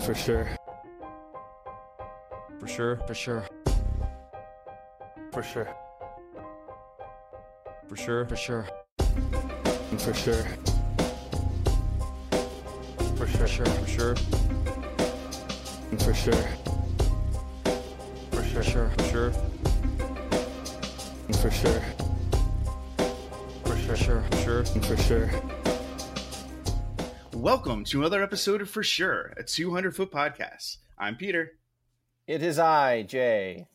For sure. For sure. For sure. For sure. For sure. For sure. For sure. For sure. For sure. For sure. For sure. For For sure. sure. For sure. For sure. For sure. For sure. For sure. Welcome to another episode of For Sure, a 200 foot podcast. I'm Peter. It is I, Jay.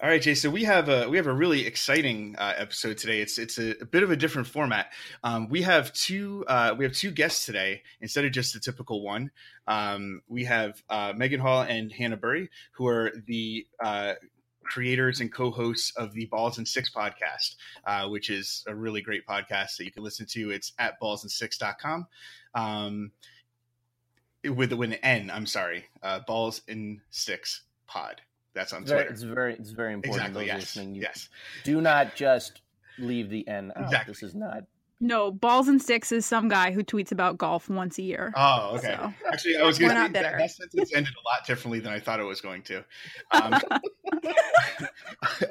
All right, Jay. So we have a we have a really exciting uh, episode today. It's it's a, a bit of a different format. Um, we have two uh, we have two guests today instead of just the typical one. Um, we have uh, Megan Hall and Hannah Burry, who are the uh, creators and co-hosts of the Balls and Sticks podcast, uh, which is a really great podcast that you can listen to. It's at ballsandsticks.com. Um, with with an N, I'm sorry, uh, Balls in Six Pod. That's on It's very, Twitter. it's very, it's very important. Exactly. Those Yes. listening, you Yes. do not just leave the N out. Exactly. This is not. No, balls and sticks is some guy who tweets about golf once a year. Oh, okay. So. Actually, I was going to that, that sentence ended a lot differently than I thought it was going to. Um,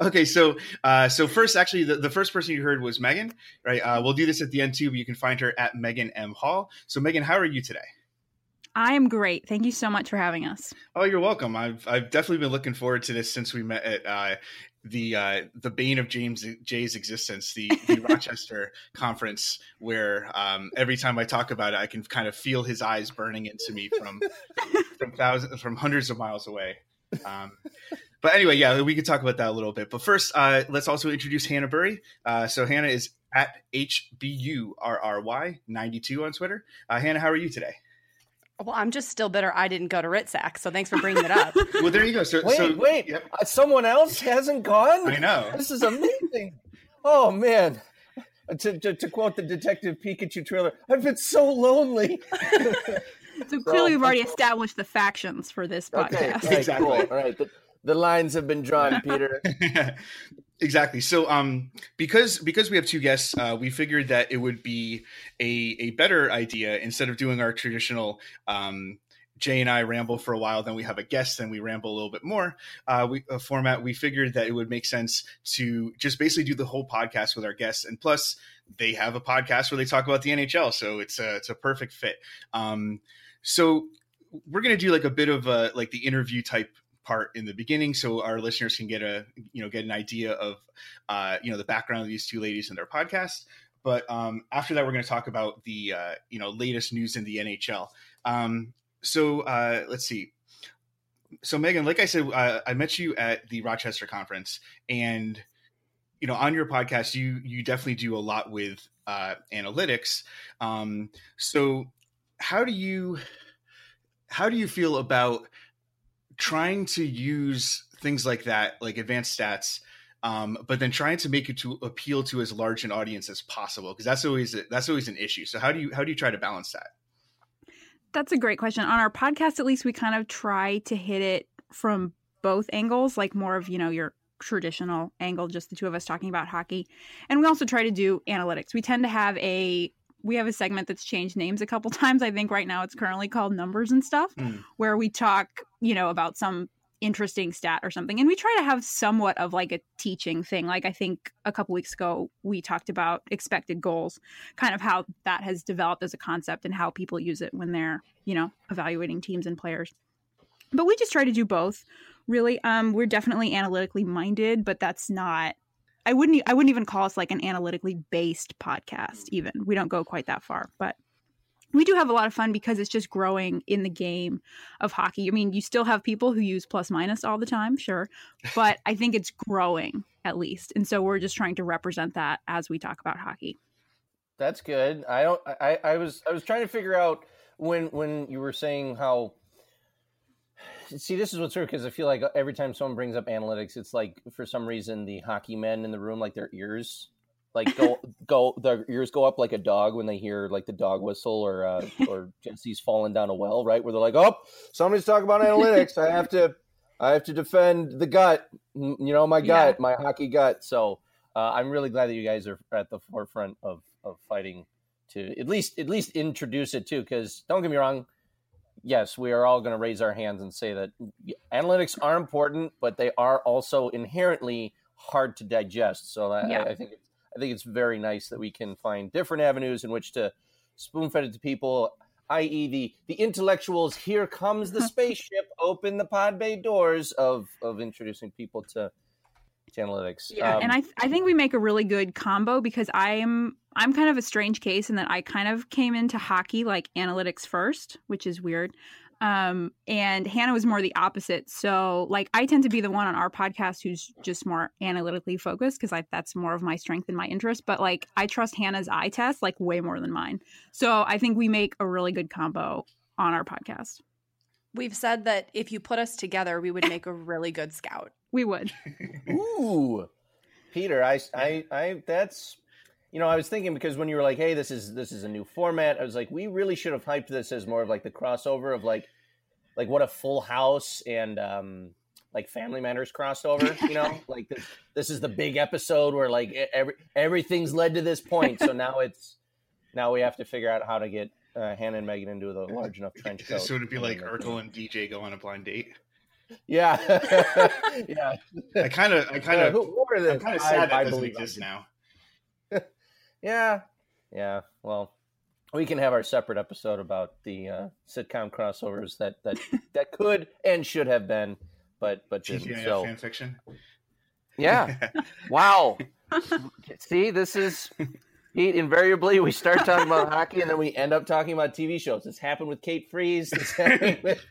okay, so uh, so first, actually, the, the first person you heard was Megan, right? Uh, we'll do this at the end too, but you can find her at Megan M Hall. So, Megan, how are you today? I am great. Thank you so much for having us. Oh, you're welcome. I've I've definitely been looking forward to this since we met at uh, the uh, the bane of James Jay's existence, the, the Rochester conference, where um, every time I talk about it, I can kind of feel his eyes burning into me from from thousands from hundreds of miles away. Um, but anyway, yeah, we could talk about that a little bit. But first, uh, let's also introduce Hannah Burry. Uh, so Hannah is at HBURRY ninety two on Twitter. Uh, Hannah, how are you today? Well, I'm just still bitter I didn't go to RITSAC, so thanks for bringing it up. Well, there you go. So, Wait, so, wait. yep, Uh, someone else hasn't gone. I know. This is amazing. oh man. To, to, to quote the Detective Pikachu trailer, I've been so lonely. So clearly, we've already established the factions for this okay, podcast. all right, Exactly. cool. All right, the, the lines have been drawn, Peter. exactly. So, um, because because we have two guests, uh, we figured that it would be a a better idea instead of doing our traditional. Um, Jay and I ramble for a while, then we have a guest, then we ramble a little bit more. Uh, we a format. We figured that it would make sense to just basically do the whole podcast with our guests, and plus they have a podcast where they talk about the NHL, so it's a it's a perfect fit. Um, so we're gonna do like a bit of a like the interview type part in the beginning so our listeners can get a you know get an idea of uh, you know the background of these two ladies and their podcast. But um, after that we're going to talk about the uh, you know latest news in the nhl um, so uh, let's see. So megan like i said uh, i met you at the rochester conference and you know on your podcast you you definitely do a lot with uh, analytics. Um, so how do you how do you feel about trying to use things like that, like advanced stats, um, but then trying to make it to appeal to as large an audience as possible? Because that's always a, that's always an issue. So how do you how do you try to balance that? That's a great question. On our podcast, at least, we kind of try to hit it from both angles, like more of, you know, your traditional angle, just the two of us talking about hockey. And we also try to do analytics. We tend to have a we have a segment that's changed names a couple times. I think right now it's currently called numbers and stuff, Mm. where we talk, you know, about some interesting stat or something. And we try to have somewhat of like a teaching thing. Like I think a couple weeks ago we talked about expected goals, kind of how that has developed as a concept and how people use it when they're, you know, evaluating teams and players. But we just try to do both. Really, um, we're definitely analytically minded, but that's not. I wouldn't. I wouldn't even call us like an analytically based podcast. Mm. Even we don't go quite that far, but we do have a lot of fun because it's just growing in the game of hockey. I mean, you still have people who use plus minus all the time, sure, but I think it's growing at least, and so we're just trying to represent that as we talk about hockey. That's good. I don't. I, I was. I was trying to figure out when when you were saying how. See, this is what's weird because I feel like every time someone brings up analytics, it's like for some reason the hockey men in the room, like their ears, like go go their ears go up like a dog when they hear like the dog whistle or uh, or Jesse's falling down a well, right? Where they're like, "Oh, somebody's talking about analytics. I have to, I have to defend the gut. You know, my gut, my hockey gut." So uh, I'm really glad that you guys are at the forefront of of fighting to at least at least introduce it too. Because don't get me wrong, yes, we are all going to raise our hands and say that analytics are important, but they are also inherently hard to digest. So I, Yeah. I think it's, I think it's very nice that we can find different avenues in which to spoon fed it to people, i.e., the the intellectuals. Here comes the spaceship. Open the pod bay doors of of introducing people to analytics. Yeah, Um, and I I think we make a really good combo because I'm I'm kind of a strange case in that I kind of came into hockey like analytics first, which is weird. Um, and Hannah was more the opposite. So like I tend to be the one on our podcast who's just more analytically focused because I that's more of my strength and my interest. But like I trust Hannah's eye test like way more than mine. So I think we make a really good combo on our podcast. We've said that if you put us together, we would make a really good scout. We would. Ooh, Peter, I, I, I, that's, you know, I was thinking because when you were like, "Hey, this is this is a new format," I was like, we really should have hyped this as more of like the crossover of like, like what a Full House and um, like Family Matters crossover. You know, like this, this is the big episode where like every everything's led to this point. So now it's now we have to figure out how to get uh, Hannah and Megan into a large enough trench coat. so it would be like And, Urkel and DJ go on a blind date? Yeah, yeah. I kind of, I kind Uh, of, who, who the- I'm kind of sad I that doesn't believe I exist did. now. Yeah, yeah. Well, we can have our separate episode about the uh, sitcom crossovers that that that could and should have been, but but didn't. TGIF So fan fiction. yeah, wow. See, this is Pete. Invariably, we start talking about hockey and then we end up talking about TV shows. This happened with Kate Freeze. This happened with,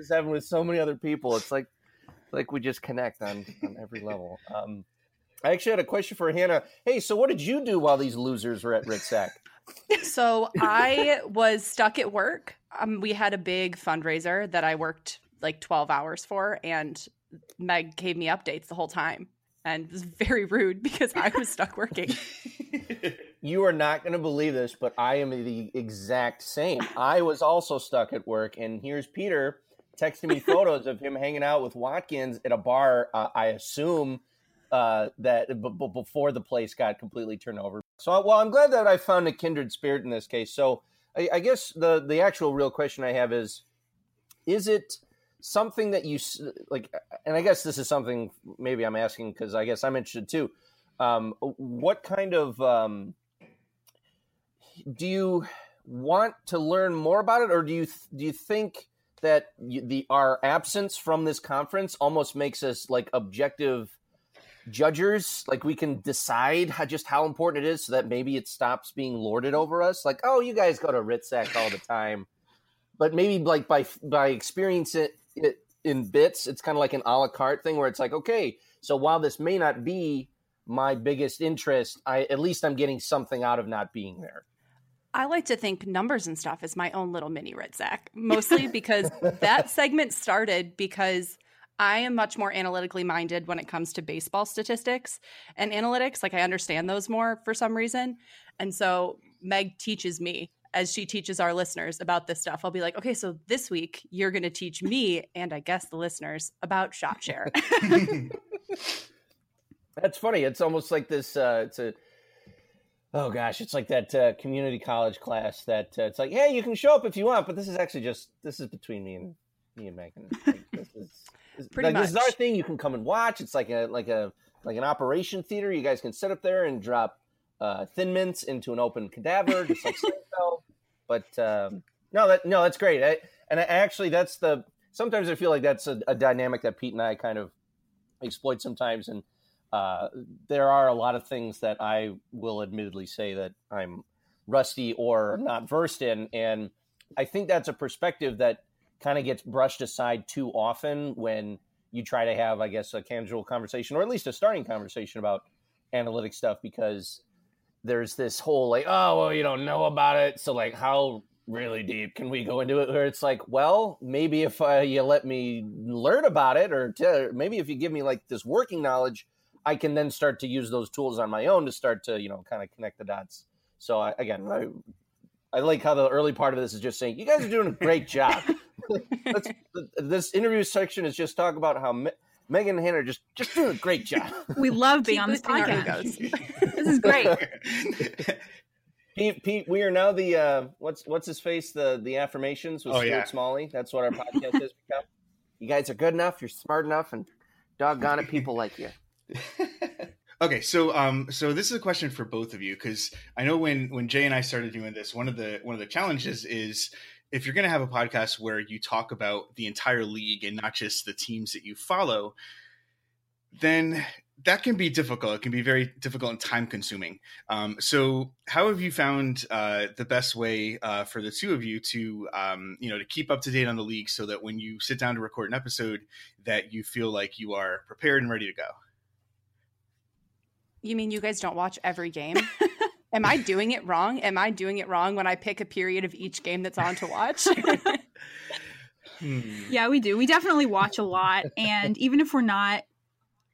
this happened with so many other people. It's like like we just connect on on every level. Um, I actually had a question for Hannah. Hey, so what did you do while these losers were at RITSAC? So I was stuck at work. Um, we had a big fundraiser that I worked like 12 hours for, and Meg gave me updates the whole time. And it was very rude because I was stuck working. You are not going to believe this, but I am the exact same. I was also stuck at work, and here's Peter texting me photos of him hanging out with Watkins at a bar. Uh, I assume uh, that b- b- before the place got completely turned over. So, well, I'm glad that I found a kindred spirit in this case. So, I, I guess the the actual real question I have is: Is it something that you like? And I guess this is something maybe I'm asking because I guess I'm interested too. Um, what kind of um, do you want to learn more about it, or do you do you think that the our absence from this conference almost makes us like objective judgers? Like we can decide how, just how important it is, so that maybe it stops being lorded over us. Like, oh, you guys go to RITSAC all the time, but maybe like by by experience it, it in bits, it's kind of like an a la carte thing where it's like, okay, so while this may not be my biggest interest, I at least I'm getting something out of not being there. I like to think numbers and stuff is my own little mini RITSAC, mostly because that segment started because I am much more analytically minded when it comes to baseball statistics and analytics. Like I understand those more for some reason. And so Meg teaches me as she teaches our listeners about this stuff. I'll be like, okay, so this week you're going to teach me and I guess the listeners about shot share. That's funny. It's almost like this. Uh, it's a oh gosh, it's like that uh, community college class that uh, it's like, hey, you can show up if you want, but this is actually just this is between me and me and Megan. Like, this is this, Pretty like, this is our thing. You can come and watch. It's like a like a like an operation theater. You guys can sit up there and drop uh, thin mints into an open cadaver, just like. But um, no, that no, that's great. I, and I, actually, that's the sometimes I feel like that's a, a dynamic that Pete and I kind of exploit sometimes, and uh, there are a lot of things that I will admittedly say that I'm rusty or not versed in, and I think that's a perspective that kind of gets brushed aside too often when you try to have, I guess, a casual conversation or at least a starting conversation about analytic stuff because there's this whole like, oh, well, you don't know about it, so like, how really deep can we go into it? Where it's like, well, maybe if uh, you let me learn about it, or t- maybe if you give me like this working knowledge, I can then start to use those tools on my own to start to, you know, kind of connect the dots. So I, again, I, I like how the early part of this is just saying, you guys are doing a great job. Let's, this interview section is just talk about how Me- Megan and Hannah are just just doing a great job. We love being Keep on this podcast. This is great. Pete, Pete, we are now the uh, what's what's his face the the affirmations with Oh, Stuart yeah. Smalley. That's what our podcast has become. You guys are good enough. You're smart enough, and doggone it, people like you. okay, so um, so this is a question for both of you because I know when when Jay and I started doing this, one of the one of the challenges is if you're going to have a podcast where you talk about the entire league and not just the teams that you follow, then that can be difficult. It can be very difficult and time consuming. Um, so, how have you found uh, the best way uh, for the two of you to, um, you know, to keep up to date on the league, so that when you sit down to record an episode, that you feel like you are prepared and ready to go? You mean you guys don't watch every game? Am I doing it wrong? Am I doing it wrong when I pick a period of each game that's on to watch? Hmm. Yeah, we do. We definitely watch a lot. And even if we're not,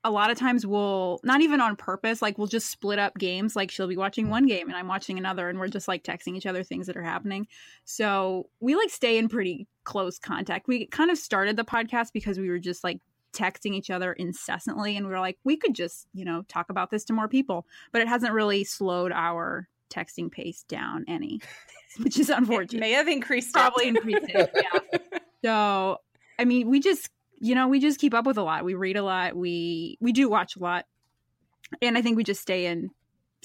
a lot of times we'll, not even on purpose, like we'll just split up games. Like she'll be watching one game and I'm watching another, and we're just like texting each other things that are happening. So we like stay in pretty close contact. We kind of started the podcast because we were just like texting each other incessantly. And we were like, we could just, you know, talk about this to more people. But it hasn't really slowed our texting pace down any, which is it unfortunate may have increased. probably it. increased it. Yeah. So, I mean, we just, you know, we just keep up with a lot. We read a lot. We we do watch a lot, and I think we just stay in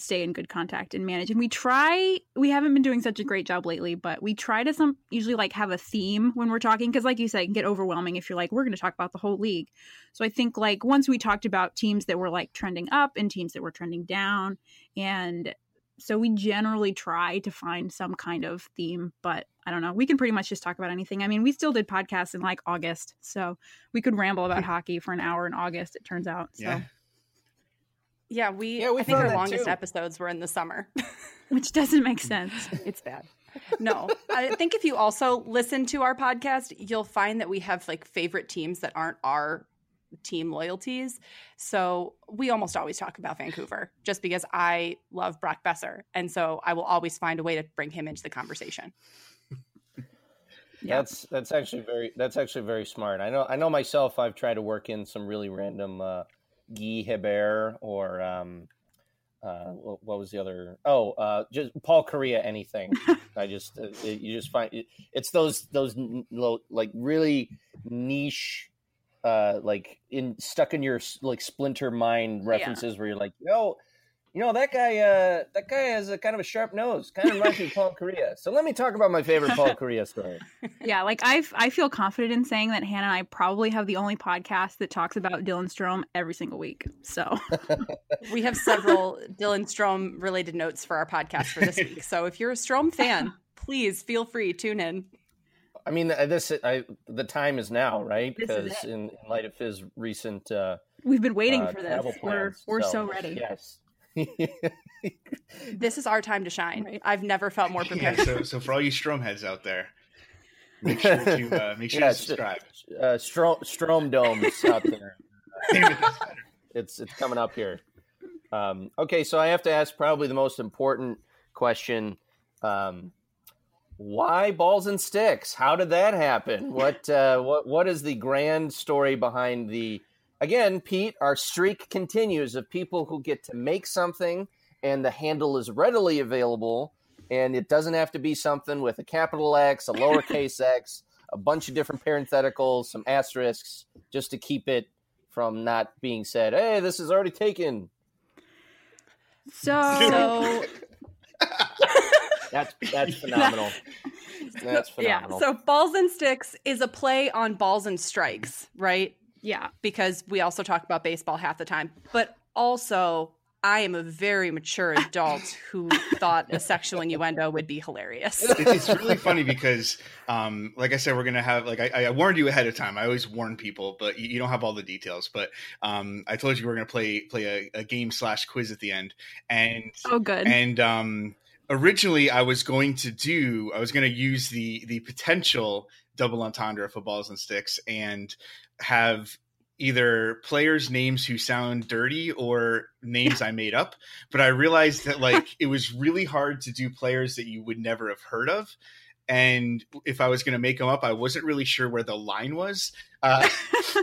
stay in good contact and manage. And we try. We haven't been doing such a great job lately, but we try to some usually like have a theme when we're talking because, like you said, it can get overwhelming if you're like we're going to talk about the whole league. So I think like once we talked about teams that were like trending up and teams that were trending down, and so we generally try to find some kind of theme, but I don't know. We can pretty much just talk about anything. I mean, we still did podcasts in like August, so we could ramble about hockey for an hour in August. It turns out, so Yeah. Yeah, we. Yeah, we I think our longest too. episodes were in the summer. which doesn't make sense. it's bad. No, I think if you also listen to our podcast, you'll find that we have like favorite teams that aren't our team loyalties. So we almost always talk about Vancouver just because I love Brock Boeser. And so I will always find a way to bring him into the conversation. Yeah. That's that's actually very that's actually very smart. I know I know myself. I've tried to work in some really random uh, Guy Hebert or um, uh, what what was the other? Oh, uh, just Paul Kariya. Anything. I just uh, it, you just find it, it's those those like really niche. Uh, like in stuck in your like splinter mind references where you're like, yo, you know that guy. Uh, that guy has a kind of a sharp nose. Kind of reminds me of Paul Kariya. So let me talk about my favorite Paul Kariya story. yeah, like I I feel confident in saying that Hannah and I probably have the only podcast that talks about Dylan Strome every single week. So We have several Dylan Strome related notes for our podcast for this week. So if you're a Strome fan, please feel free tune in. I mean, uh, this I, the time is now, right? Because in, in light of his recent uh, we've been waiting uh, for this. travel We're we're so ready. Yes. This is our time to shine. Right. I've never felt more Yeah, prepared. so, so for all you Strome heads out there, make sure to uh, make sure Yeah, to subscribe. uh, Strome, Strome domes out there. Maybe that's better. It's it's coming up here. Um, okay, so I have to ask probably the most important question. Um, why balls and sticks? How did that happen? What uh, what what is the grand story behind the? Again, Pete, our streak continues of people who get to make something, and the handle is readily available, and it doesn't have to be something with a capital X, a lowercase x, a bunch of different parentheticals, some asterisks, just to keep it from not being said. Hey, this is already taken. So, So That's that's phenomenal. That's phenomenal. yeah, so balls and sticks is a play on balls and strikes, right? Yeah, Because we also talk about baseball half the time, but also I am a very mature adult who thought a sexual innuendo would be hilarious. It's really funny because, um, like I said, we're gonna have like I, I warned you ahead of time. I always warn people, but you, you don't have all the details. But um, I told you we are gonna play play a, a game slash quiz at the end, and oh good. and um, originally I was going to do I was going to use the the potential double entendre for balls and sticks and have either players names who sound dirty or names I made up but I realized that like it was really hard to do players that you would never have heard of and if I was going to make them up, I wasn't really sure where the line was. Uh,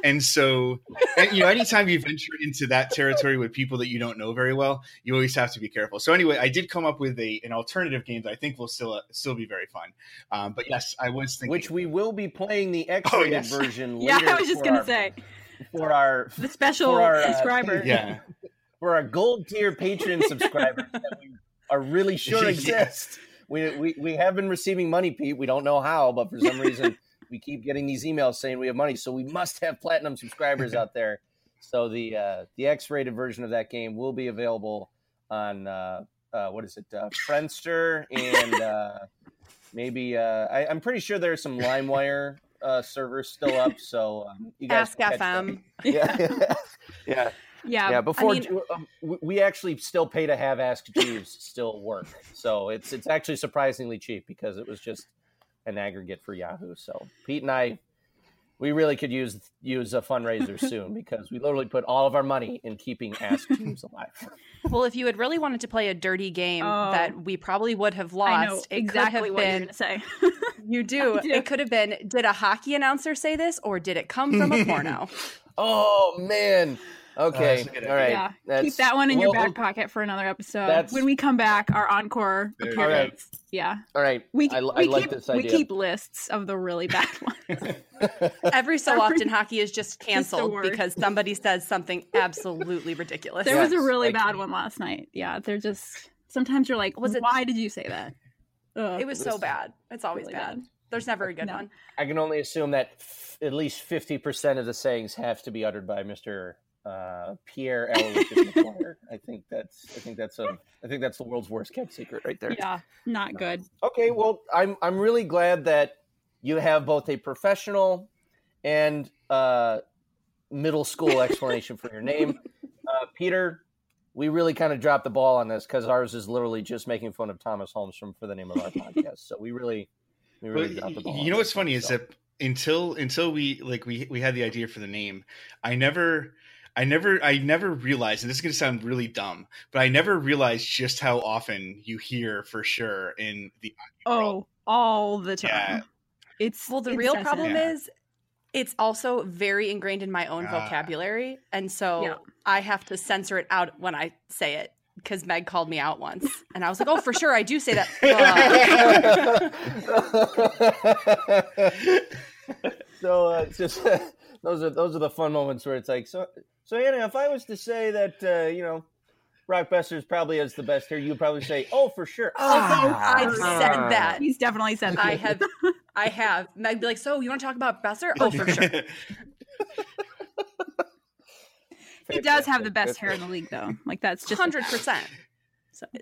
and so, and, you know, anytime you venture into that territory with people that you don't know very well, you always have to be careful. So anyway, I did come up with a an alternative game that I think will still uh, still be very fun. Um, but yes, I was thinking Which we will be playing the X-rated yes. version. Yeah, I was just gonna say for our the special For our, uh, subscriber. yeah. for our gold tier patron subscribers that we are really sure Yeah. exist. We, we we have been receiving money, Pete. We don't know how, but for some reason we keep getting these emails saying we have money. So we must have platinum subscribers out there. So the uh, the X rated version of that game will be available on uh, uh, what is it, uh, Friendster, and uh, maybe uh, I, I'm pretty sure there's some LimeWire uh, servers still up. So um, you guys Ask FM. that. Yeah, yeah yeah, yeah yeah. before mean- um, we- we actually still pay to have ask jeeves still work so it's it's actually surprisingly cheap because it was just an aggregate for yahoo so pete and i we really could use use a fundraiser soon because we literally put all of our money in keeping ask jeeves alive Well, if you had really wanted to play a dirty game Oh. that we probably would have I know lost, it exactly could what have you're gonna say. You do. Do. It could have been. Did a hockey announcer say this, or did it come from a porno? oh man okay that's a good all right yeah, That's- keep that one in your back pocket for another episode. That's- When we come back, our encore There you appearance. Yeah, all right we I, we I like keep this we keep lists of the really bad ones. Every so Every- often, hockey is just canceled because somebody says something absolutely ridiculous. There was a really like- bad one last night. Yeah, they're just sometimes you're like, Was it- why did you say that? Ugh. It was so bad. It's always Really bad. bad. There's never a good No. one. I can only assume that f- at least fifty percent of the sayings have to be uttered by Mister uh, Pierre Aloysius McGuire. I think that's I think that's a I think that's the world's worst kept secret right there. yeah, not good. Okay, well, I'm I'm really glad that you have both a professional and uh, middle school explanation for your name, uh, Peter. We really kind of dropped the ball on this because ours is literally just making fun of Thomas Holmes from for the name of our podcast. So we really, we really But dropped the ball. you on know what's funny one, is that until until we like we we had the idea for the name, I never I never I never realized, and this is gonna sound really dumb, but I never realized just how often you hear for sure in the Oh, all the time. Yeah. It's Well, the real problem Yeah. is it's also very ingrained in my own Ah. vocabulary. And so Yeah. I have to censor it out when I say it because Meg called me out once. And I was like, oh, for sure, I do say that. Uh, so uh, just those are those are the fun moments where it's like so so Anna, if I was to say that uh, you know Brock Boeser's probably has the best hair, you'd probably say, "Oh, for sure." Oh, I've said that. He's definitely said that. I have, I have. Meg be like, so you want to talk about Boeser? Oh, for sure. he does have the best hair in the league, though. Like that's just Hundred fact. percent.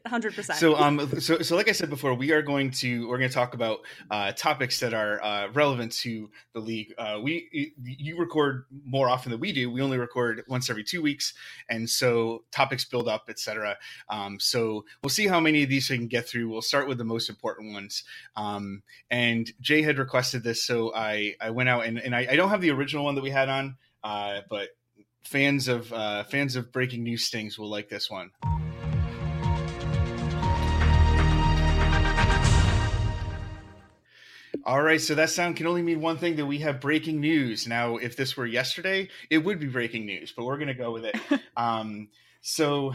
Hundred percent. so um so so like I said before, we are going to we're going to talk about uh, topics that are uh, relevant to the league. Uh, we you- record more often than we do. We only record once every two weeks, and so topics build up, etc. Um, so we'll see how many of these we can get through. We'll start with the most important ones. Um, and Jay had requested this, so I I went out and and I, I don't have the original one that we had on, uh, but fans of uh, fans of breaking news stings will like this one. All right, so that sound can only mean one thing that we have breaking news. Now, if this were yesterday, it would be breaking news, but we're going to go with it. um, so,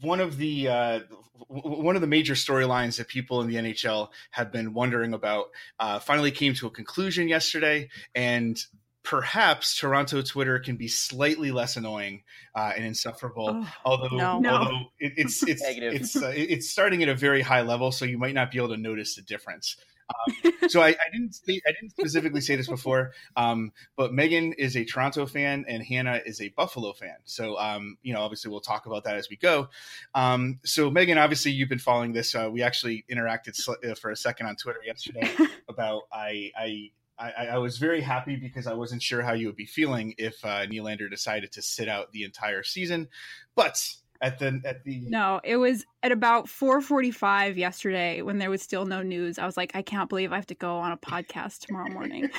one of the uh, w- one of the major storylines that people in the NHL have been wondering about uh, finally came to a conclusion yesterday, and perhaps Toronto Twitter can be slightly less annoying uh, and insufferable. Oh, Although, No. No. although it, it's it's it's uh, it's starting at a very high level, so you might not be able to notice the difference. Um, so I, I didn't say, I didn't specifically say this before, um, but Megan is a Toronto fan and Hannah is a Buffalo fan. So um, you know, obviously, we'll talk about that as we go. Um, so Megan, obviously, you've been following this. Uh, we actually interacted sl- uh, for a second on Twitter yesterday about I. I I, I was very happy because I wasn't sure how you would be feeling if uh, Nylander decided to sit out the entire season, but at the at the No, it was at about 4:45 yesterday when there was still no news. I was like, I can't believe I have to go on a podcast tomorrow morning.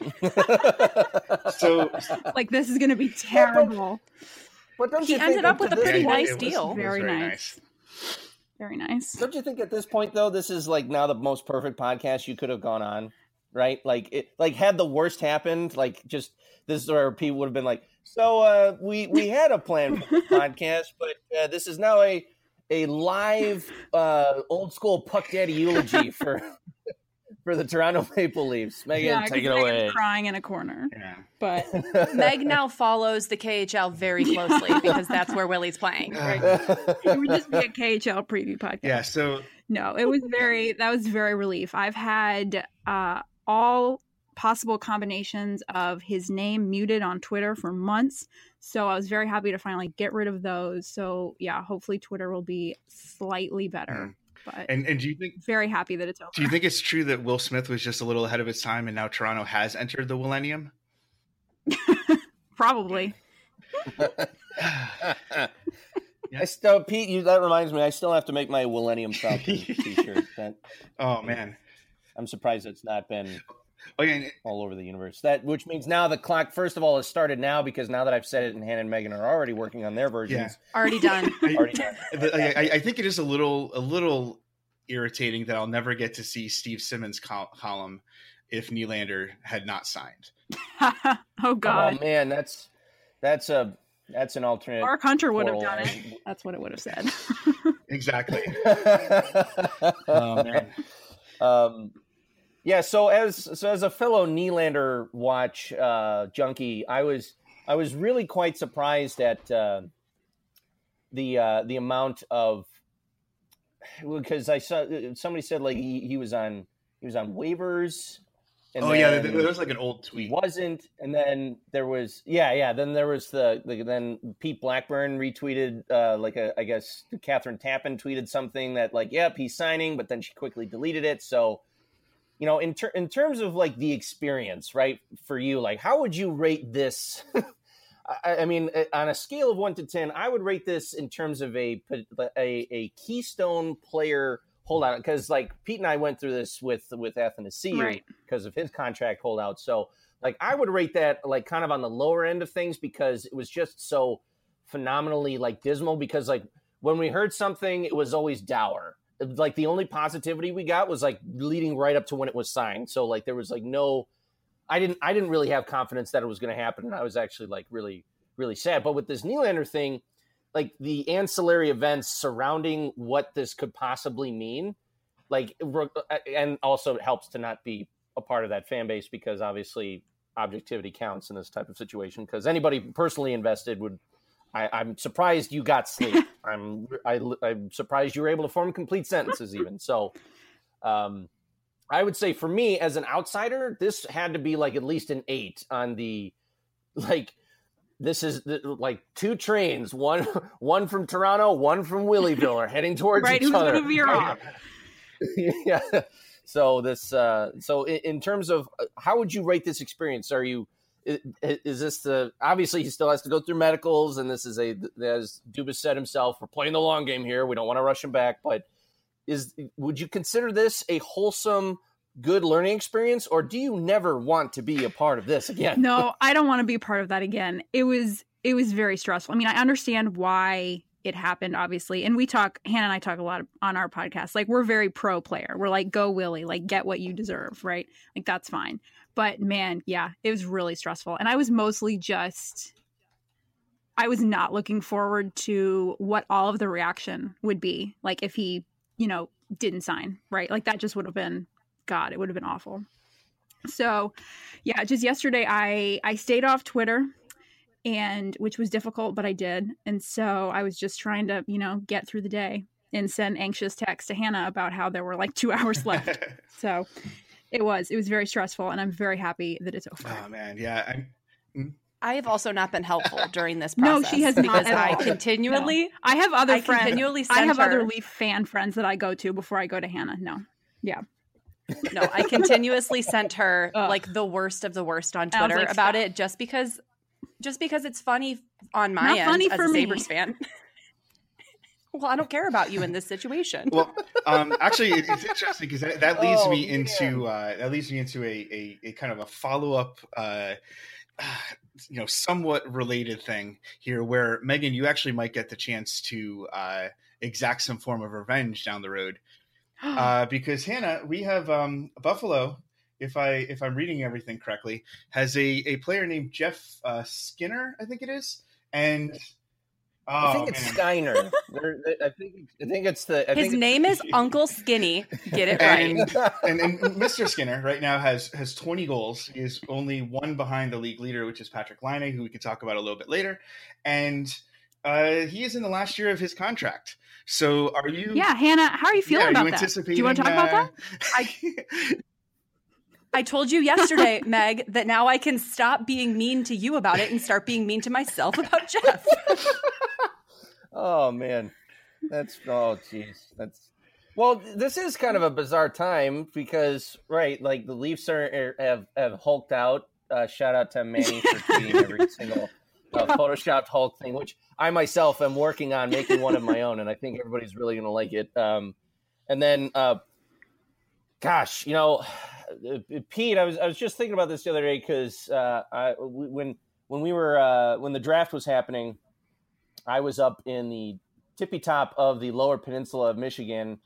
so like this is going to be terrible. But don't he you ended think up with a pretty Yeah, nice was- deal. it was Very nice. very nice. Don't you think at this point though, this is like now the most perfect podcast you could have gone on, right? Like it, like had the worst happened, like just this is where people would have been like, so uh, we we had a plan for the podcast, but uh, this is now a a live uh, old school puck daddy eulogy for for the Toronto Maple Leafs. Megan, yeah, take it 'cause away. Megan's crying in a corner, Yeah. but Meg now follows the KHL very closely because that's where Willie's playing. Right. it would just be a KHL preview podcast. Yeah. So No, it was very that was very relief. I've had uh, all possible combinations of his name muted on Twitter for months, so I was very happy to finally get rid of those. So yeah, hopefully Twitter will be slightly better. Hmm. But and and do you think very happy that it's over. do you think it's true that Will Smith was just a little ahead of his time and now Toronto has entered the millennium? Probably. I still, Pete. You, that reminds me. I still have to make my Millennium Falcon T-shirt. That, Oh man. I'm surprised it's not been Oh yeah. all over the universe. That which means now the clock, first of all, has started now because now that I've said it, and Hannah and Megan are already working on their versions. Already done. Already done. I, I, I think it is a little a little irritating that I'll never get to see Steve Simmons' col- column if Nylander had not signed. oh Oh God, man, that's that's a that's an alternate. Mark Hunter would have portal. done it. That's what it would have said. Exactly. oh Oh man. Um, yeah. So as so as a fellow Nylander watch uh, junkie, I was I was really quite surprised at uh, the uh, the amount of because I saw somebody said like he, he was on he was on waivers. And oh yeah, there, was like an old he tweet. wasn't, and then there was yeah yeah. Then there was the, the then Pete Blackburn retweeted uh, like a I guess Catherine Tappan tweeted something that like yep he's signing, but then she quickly deleted it. So you know in ter- in terms of like the experience right for you like how would you rate this? I, I mean uh, on a scale of one to ten, I would rate this in terms of a a, a keystone player holdout because like Pete and I went through this with with Athanasiou Right. because of his contract holdout. So like I would rate that like kind of on the lower end of things because it was just so phenomenally like dismal because like when we heard something it was always dour. Like the only positivity we got was like leading right up to when it was signed. So like there was like no I didn't I didn't really have confidence that it was going to happen and I was actually like really really sad. But with this Nylander thing, like the ancillary events surrounding what this could possibly mean, like uh, and also it helps to not be a part of that fan base because obviously objectivity counts in this type of situation because anybody personally invested would I, i'm surprised you got sleep i'm I, i'm surprised you were able to form complete sentences even so um i would say for me as an outsider this had to be like at least an eight on the like this is the, like two trains one one from toronto one from willieville are heading towards right? each Who's other gonna veer off? yeah. So this, uh, so in, in terms of uh, how would you rate this experience? Are you, is, is this the obviously he still has to go through medicals, and this is a as Dubas said himself, we're playing the long game here. We don't want to rush him back, but is would you consider this a wholesome, good learning experience, or do you never want to be a part of this again? no, I don't want to be part of that again. It was it was very stressful. I mean, I understand why it happened, obviously, and we talk. Hannah and I talk a lot on our podcast. Like we're very pro player. We're like, go Willie, like get what you deserve, right? Like that's fine. But man, yeah, it was really stressful, and I was mostly just. I was not looking forward to what all of the reaction would be, like if he, you know, didn't sign, right? Like that just would have been, God, it would have been awful. So, yeah, just yesterday I I stayed off Twitter and which was difficult, but I did. And so I was just trying to, you know, get through the day and send anxious texts to Hannah about how there were like 2 hours left. so, it was it was very stressful and I'm very happy that it's over. oh man, yeah. I'm, mm. I have also not been helpful during this process. No, she has not because at I all. continually I have other I friends. continually I send have other Leaf fan friends that I go to before I go to Hannah. No. Yeah. no, I continuously sent her Ugh. like the worst of the worst on Twitter like, about stop. it just because just because it's funny on my Not end funny as for a me. Fan. well, I don't care about you in this situation. well, um, actually, it, it's interesting because that, that leads Oh, me into uh, that leads me into a, a, a kind of a follow up, uh, you know, somewhat related thing here, where Megan, you actually might get the chance to uh, exact some form of revenge down the road. Uh, because Hannah, we have um, Buffalo. If I if I'm reading everything correctly, has a, a player named Jeff uh, Skinner, I think it is, and I oh, think it's man. Steiner. They're- they- I think I think it's the. I His think name is Uncle Skinny. Get it right. and, and, and Mr. Skinner right now has has 20 goals. He is only one behind the league leader, which is Patrik Laine, who we can talk about a little bit later. And uh, he is in the last year of his contract. So are you? Yeah, Hannah, how are you feeling yeah, are about you that? Do you want to talk about that? that? I told you yesterday, Meg, that now I can stop being mean to you about it and start being mean to myself about Jeff. Oh man, that's oh jeez, that's well. This is kind of a bizarre time because right, like the Leafs are, are have have hulked out. Uh, shout out to Manny for tweeting every single uh, photoshopped Hulk thing, which I myself am working on making one of my own, and I think everybody's really going to like it. Um, and then, uh, gosh, you know, Pete, I was I was just thinking about this the other day because uh, I when when we were uh, when the draft was happening. I was up in the tippy top of the lower peninsula of Michigan.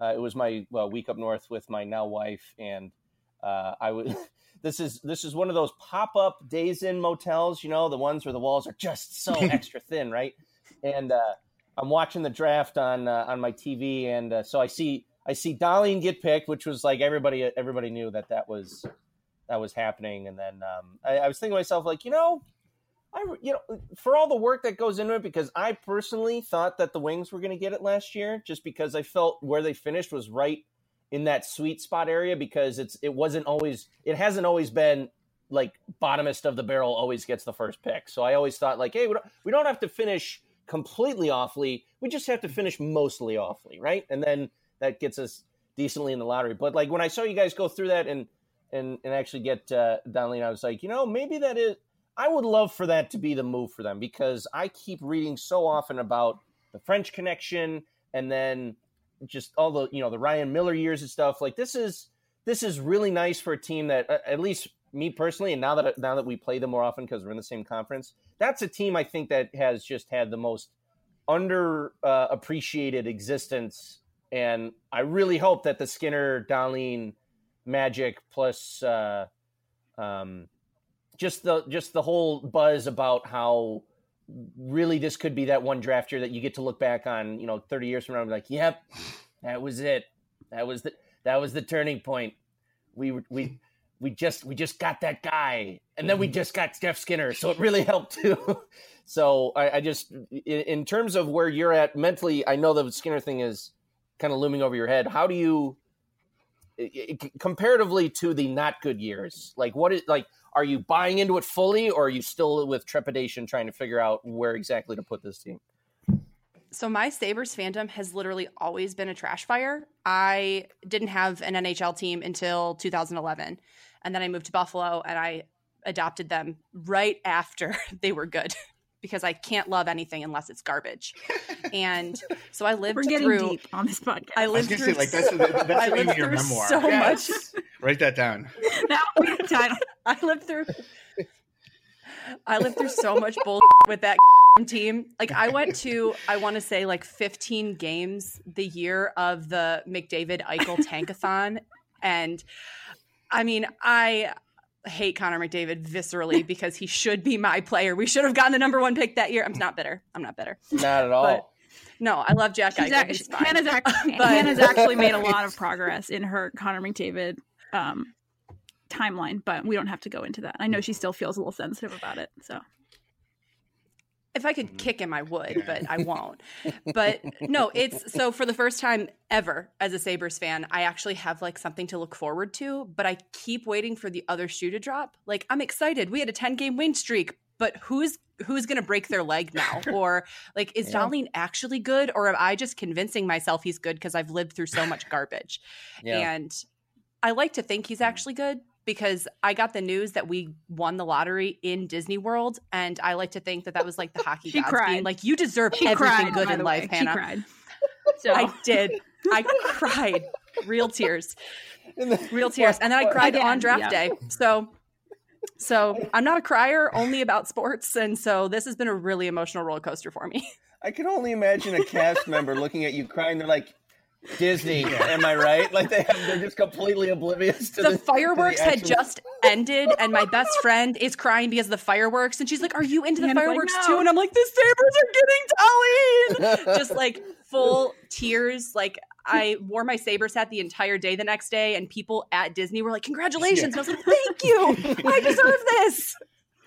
Uh, it was my well, week up north with my now wife, and uh, I was. This is this is one of those pop up days in motels, you know, the ones where the walls are just so extra thin, right? And uh, I'm watching the draft on uh, on my TV, and uh, so I see I see Dahlin get picked, which was like everybody everybody knew that that was that was happening, and then um, I, I was thinking to myself like, you know, I, you know, for all the work that goes into it, because I personally thought that the Wings were going to get it last year, just because I felt where they finished was right in that sweet spot area. Because it's it wasn't always, it hasn't always been like bottomest of the barrel always gets the first pick. So I always thought like, hey, we don't, we don't have to finish completely awfully, we just have to finish mostly awfully, right? And then that gets us decently in the lottery. But like when I saw you guys go through that and and and actually get uh, Dahlin, I was like, you know, maybe that is. I would love for that to be the move for them because I keep reading so often about the French connection and then just all the you know the Ryan Miller years and stuff. Like this is this is really nice for a team that at least me personally, and now that now that we play them more often because we're in the same conference, that's a team I think that has just had the most under uh, appreciated existence. And I really hope that the Skinner Dahlin magic plus. Uh, um, just the just the whole buzz about how really this could be that one draft year that you get to look back on, you know, 30 years from now and be like, yep, that was it. That was the that was the turning point. We we we just we just got that guy and then we mm-hmm. just got Steph Skinner. So it really helped too. so I, I just in, in terms of where you're at mentally, I know the Skinner thing is kind of looming over your head. How do you comparatively to the not good years like what is like are you buying into it fully or are you still with trepidation trying to figure out where exactly to put this team So my Sabres fandom has literally always been a trash fire. I didn't have an NHL team until 2011. And then I moved to Buffalo and I adopted them right after they were good because I can't love anything unless it's garbage. And so I lived We're getting through deep on this podcast. I I was lived gonna through say like that's that's I lived of your through memoir. so Yes. much. Write that down. now we have time. I lived through I lived through so much bull with that team. Like I went to I want to say like 15 games the year of the McDavid Eichel Tankathon and I mean I hate Connor McDavid viscerally because he should be my player. We should have gotten the number 1 pick that year. I'm not bitter. I'm not bitter. not at all But- No, I love Jack She's Eichel. act- He's fine. Hannah's, act- But- Hannah's actually made a lot of progress in her Connor McDavid um, timeline, but we don't have to go into that. I know she still feels a little sensitive about it. So if I could mm-hmm. kick him, I would, but I won't. But no, it's so for the first time ever as a Sabres fan, I actually have like something to look forward to, but I keep waiting for the other shoe to drop. Like I'm excited. We had a 10 game win streak, but who's who's going to break their leg now? Or like is Yeah. Dahlin actually good or am I just convincing myself he's good because I've lived through so much garbage? yeah And I like to think he's actually good because I got the news that we won the lottery in Disney World, and I like to think that that was like the hockey She gods cried. being like, "You deserve she everything cried. good in life, way. Hannah." She cried. So I did. I cried, real tears, real tears, and then I cried again, on draft yeah. day. So, so I'm not a crier, only about sports, and so this has been a really emotional roller coaster for me. I can only imagine a cast member looking at you crying. They're like, Disney, am I right? Like they have, they're just completely oblivious to the, the, to fireworks had actual- just ended, and my best friend is crying because of the fireworks, and she's like, "Are you into the Hannah's like, fireworks "No." too?" And I'm like, "The Sabres are getting Dahlin!" just like full tears. Like I wore my Sabres hat the entire day the next day, and people at Disney were like, "Congratulations!" And I was like, "Thank you, I deserve this."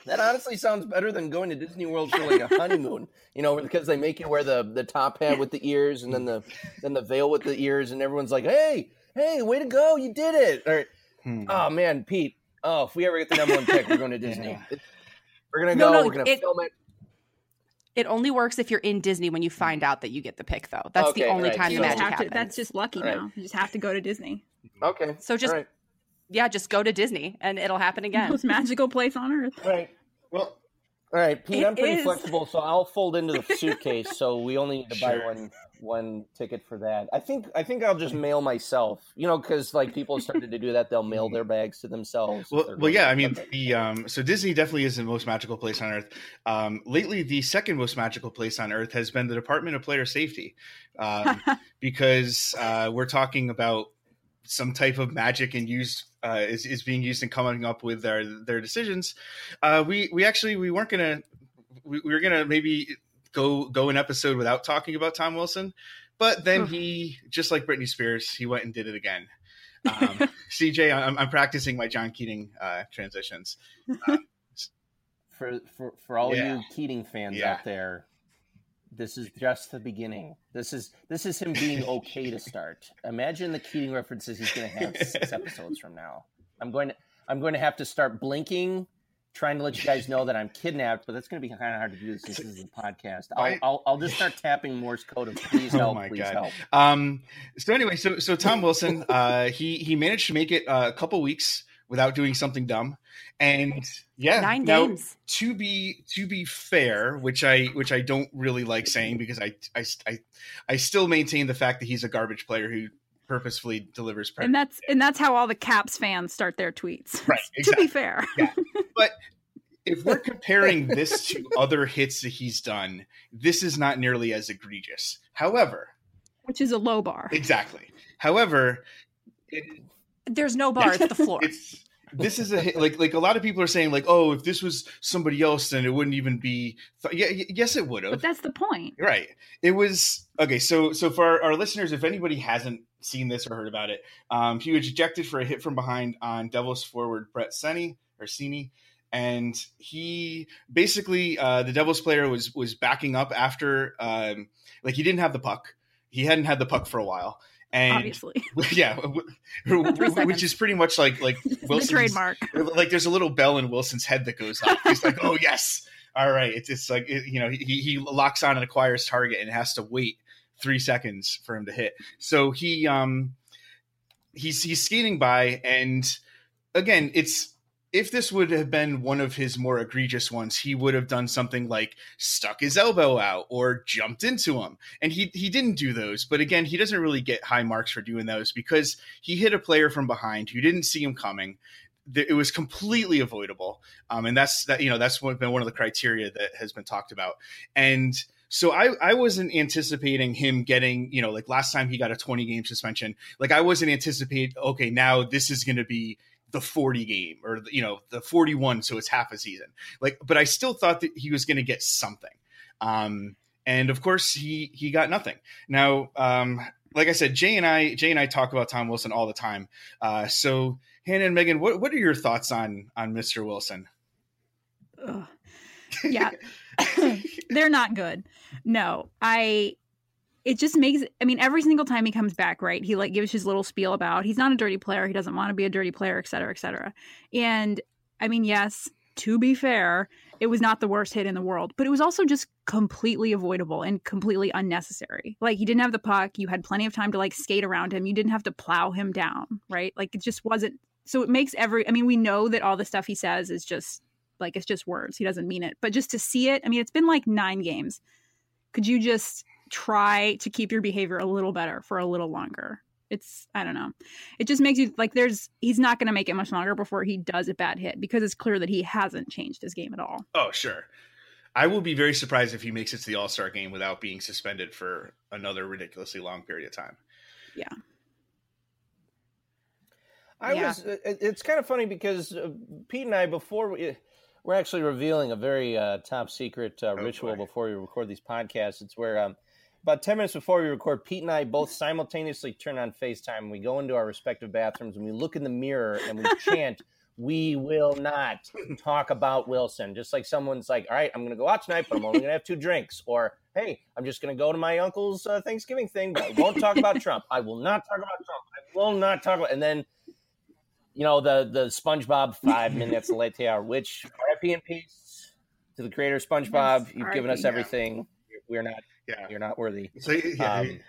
That honestly sounds better than going to Disney World for like a honeymoon. You know, because they make you wear the the top hat with the ears and then the then the veil with the ears, and everyone's like, "Hey, hey, way to go! You did it!" Or, Hmm. oh man, Pete. Oh, if we ever get the number one pick, we're going to Disney. We're gonna go. no, we're gonna it- film it. It only works if you're in Disney when you find out that you get the pick, though. That's Okay, the only right. time You the just magic to, happens. that's just lucky Right. now. You just have to go to Disney. Okay. So just- All right. Yeah, just go to Disney and it'll happen again. Most magical place on earth. Right. Well, All right, Pete. It I'm pretty is. flexible, so I'll fold into the suitcase. So we only need to buy one one ticket for that. I think I think I'll just mail myself. You know, because like people have started to do that. They'll mail their bags to themselves. well, well, yeah. I mean, something. the um, so Disney definitely is the most magical place on earth. Um, lately, the second most magical place on earth has been the Department of Player Safety, um, because uh, we're talking about some type of magic and used uh, is, is being used in coming up with their their decisions. Uh, we we actually we weren't gonna we, we were gonna maybe go go an episode without talking about Tom Wilson, but then he just like Britney Spears, he went and did it again. Um, CJ, I'm, I'm practicing my John Keating uh, transitions. for for for all Yeah. you Keating fans Yeah. out there, this is just the beginning. This is this is him being okay to start. Imagine the Keating references he's going to have six episodes from now. I'm going to I'm going to have to start blinking, trying to let you guys know that I'm kidnapped. But that's going to be kind of hard to do since this is a podcast. I'll I- I'll, I'll just start tapping Morse code of please Oh help, my please God. help. Um, so anyway, so so Tom Wilson, uh, he he managed to make it uh, a couple weeks without doing something dumb, and yeah, Nine now, games. to be to be fair, which I which I don't really like saying because I I I, I still maintain the fact that he's a garbage player who purposefully delivers. And that's and that's how all the Caps fans start their tweets. Right, to be fair. but if we're comparing this to other hits that he's done, this is not nearly as egregious. However, Which is a low bar. exactly. However, it, There's no bar; it's the floor. it's this is a like like a lot of people are saying like oh if this was somebody else then it wouldn't even be th- yeah y- yes it would But have that's the point. right it was okay so so for our, our listeners if anybody hasn't seen this or heard about it um he was ejected for a hit from behind on Devils forward Brett Senny or Seney and he basically uh the Devils player was was backing up after um like he didn't have the puck he hadn't had the puck for a while and obviously. yeah, which is pretty much like like the Wilson's trademark. like there's a little bell in Wilson's head that goes off. He's like, oh yes, all right. It's it's like it- you know he he locks on and acquires target and has to wait three seconds for him to hit. So he um he's he's skating by and again it's if this would have been one of his more egregious ones, he would have done something like stuck his elbow out or jumped into him. And he he didn't do those. But again, he doesn't really get high marks for doing those because he hit a player from behind who didn't see him coming. It was completely avoidable, um, and that's that. You know, that's been one of the criteria that has been talked about. And so I, I wasn't anticipating him getting, you know, like last time he got a 20 game suspension. Like I wasn't anticipating, okay, now this is going to be the 40 game or you know the 41 so it's half a season like but i still thought that he was going to get something um and of course he he got nothing now um like i said jay and i jay and i talk about tom wilson all the time uh so hannah and megan what what are your thoughts on on mr wilson Ugh. Yeah. They're not good. No. I it just makes I mean every single time he comes back, right? He like gives his little spiel about he's not a dirty player, he doesn't want to be a dirty player, et cetera, et cetera. And I mean, yes, to be fair, it was not the worst hit in the world, but it was also just completely avoidable and completely unnecessary. Like he didn't have the puck, you had plenty of time to like skate around him, you didn't have to plow him down, right? Like it just wasn't so it makes every I mean, we know that all the stuff he says is just like it's just words. He doesn't mean it. But just to see it, I mean, it's been like 9 games. Could you just try to keep your behavior a little better for a little longer? It's I don't know. It just makes you like there's he's not going to make it much longer before he does a bad hit because it's clear that he hasn't changed his game at all. oh sure I will be very surprised if he makes it to the All Star game without being suspended for another ridiculously long period of time. Yeah. I Yeah. was. It's kind of funny because uh, Pete and I, before we, we're actually revealing a very uh, top secret uh, Oh, ritual boy. before we record these podcasts. It's where um, about ten minutes before we record, Pete and I both simultaneously turn on Facetime. We go into our respective bathrooms and we look in the mirror and we chant. We will not talk about Wilson. Just like someone's like, "All right, I'm going to go out tonight, but I'm only going to have two drinks." Or, "Hey, I'm just going to go to my uncle's uh, Thanksgiving thing, but I won't talk about Trump. I will not talk about Trump. I will not talk about." And then you know the the SpongeBob five minutes late hour, which RIP in peace to the creator SpongeBob. You've given us everything. We're not Yeah. you're not worthy. So yeah, Um,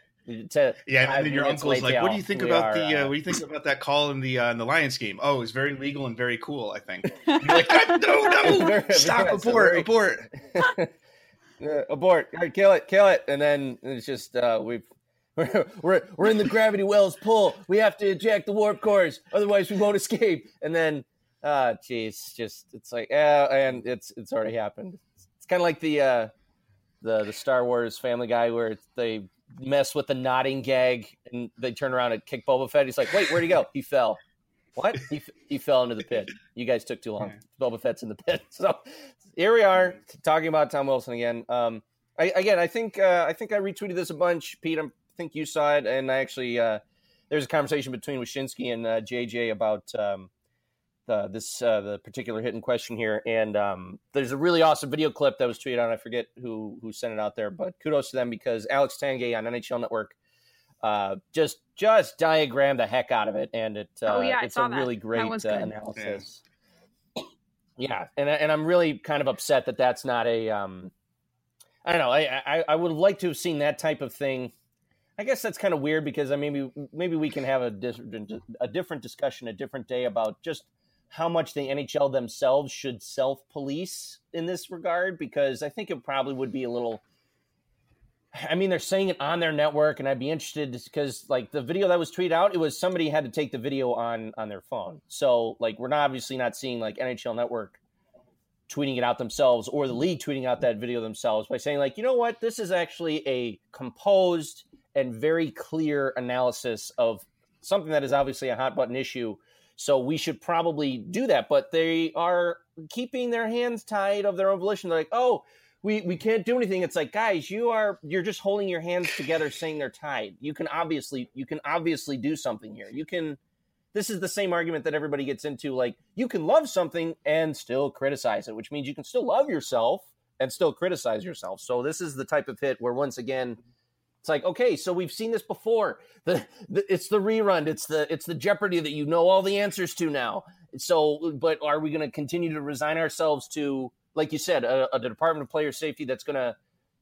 to, yeah. And then your uncle's late like, "What do you think we about are, the? Uh, uh, what do you think about that call in the uh, in the Lions game? Oh, it's very legal and very cool. I think." You're like, "God, "No, no, Very- stop! yeah, abort! very- abort!" uh, abort, All right, kill it, kill it, and then it's just uh, we've. We're, we're, we're in the gravity wells pull. We have to eject the warp cores, otherwise we won't escape. And then, uh, jeez, just it's like, yeah, and it's it's already happened. It's kind of like the uh, the the Star Wars Family Guy where they mess with the nodding gag and they turn around and kick Boba Fett. He's like, wait, where'd he go? He fell. What? He, he fell into the pit. You guys took too long. Boba Fett's in the pit. So here we are talking about Tom Wilson again. Um, I, again, I think uh, I think I retweeted this a bunch, Pete. I'm, I think you saw it, and I actually uh, there's a conversation between Wyshynski and uh, JJ about um, the this uh, the particular hit in question here, and um, there's a really awesome video clip that was tweeted on. I forget who who sent it out there, but kudos to them because Alex Tanguay on NHL Network uh, just just diagrammed the heck out of it, and it uh, Oh, yeah, it's a that. really great uh, analysis. Yeah, and I- and I'm really kind of upset that that's not a um, I don't know. I, I I would have liked to have seen that type of thing. I guess that's kind of weird because I maybe maybe we can have a different a different discussion a different day about just how much the NHL themselves should self police in this regard because I think it probably would be a little. I mean, they're saying it on their network, and I'd be interested because, like, the video that was tweeted out, it was somebody had to take the video on on their phone. So, like, we're not obviously not seeing like NHL Network tweeting it out themselves or the league tweeting out that video themselves by saying, like, you know what, this is actually a composed and very clear analysis of something that is obviously a hot button issue. So we should probably do that. But they are keeping their hands tied of their own volition. They're like, oh, we, we can't do anything. It's like, guys, you are you're just holding your hands together saying they're tied. You can obviously you can obviously do something here. You can this is the same argument that everybody gets into. Like, you can love something and still criticize it, which means you can still love yourself and still criticize yourself. So this is the type of hit where once again it's like, okay, so we've seen this before. The, the it's the rerun. It's the it's the Jeopardy that you know all the answers to now. So, but are we going to continue to resign ourselves to, like you said, a, a Department of Player Safety that's going to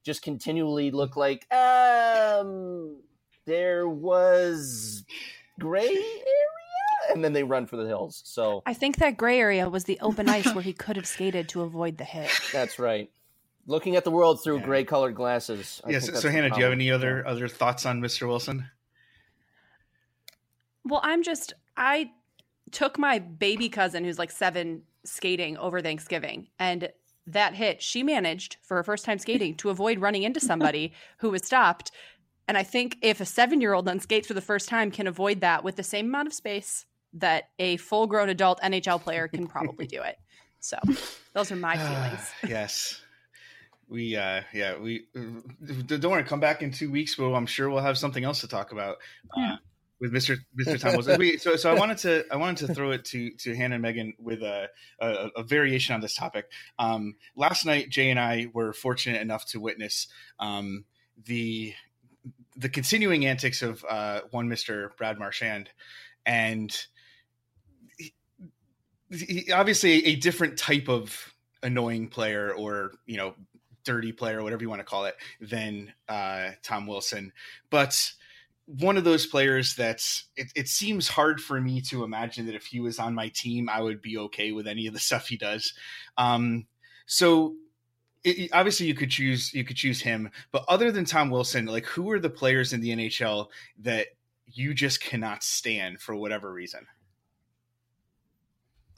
just continually look like, um, there was gray area, and then they run for the hills. So I think that gray area was the open ice where he could have skated to avoid the hit. that's right. Looking at the world through Yeah. gray colored glasses. I Yeah. think So, so Hannah, do you have any other other thoughts on Mr. Wilson? Well, I'm just I took my baby cousin who's like 7 skating over Thanksgiving and that hit she managed for her first time skating to avoid running into somebody who was stopped. And I think if a 7-year-old on skates for the first time can avoid that with the same amount of space that a full-grown adult NHL player can probably do it. So, those are my feelings. yes. We uh yeah, we uh, don't worry, come back in 2 weeks but I'm sure we'll have something else to talk about. Uh, with Mr. Mr. Tom so so I wanted to I wanted to throw it to to Hannah and Megan with a, a, a variation on this topic. Um, last night, Jay and I were fortunate enough to witness um, the the continuing antics of uh, one Mr. Brad Marchand, and he, he- obviously a different type of annoying player or you know dirty player, or whatever you want to call it, than uh, Tom Wilson, but one of those players that's it, it seems hard for me to imagine that if he was on my team i would be okay with any of the stuff he does. Um so it, it- obviously you could choose you could choose him but other than tom wilson like who are the players in the nhl that you just cannot stand for whatever reason?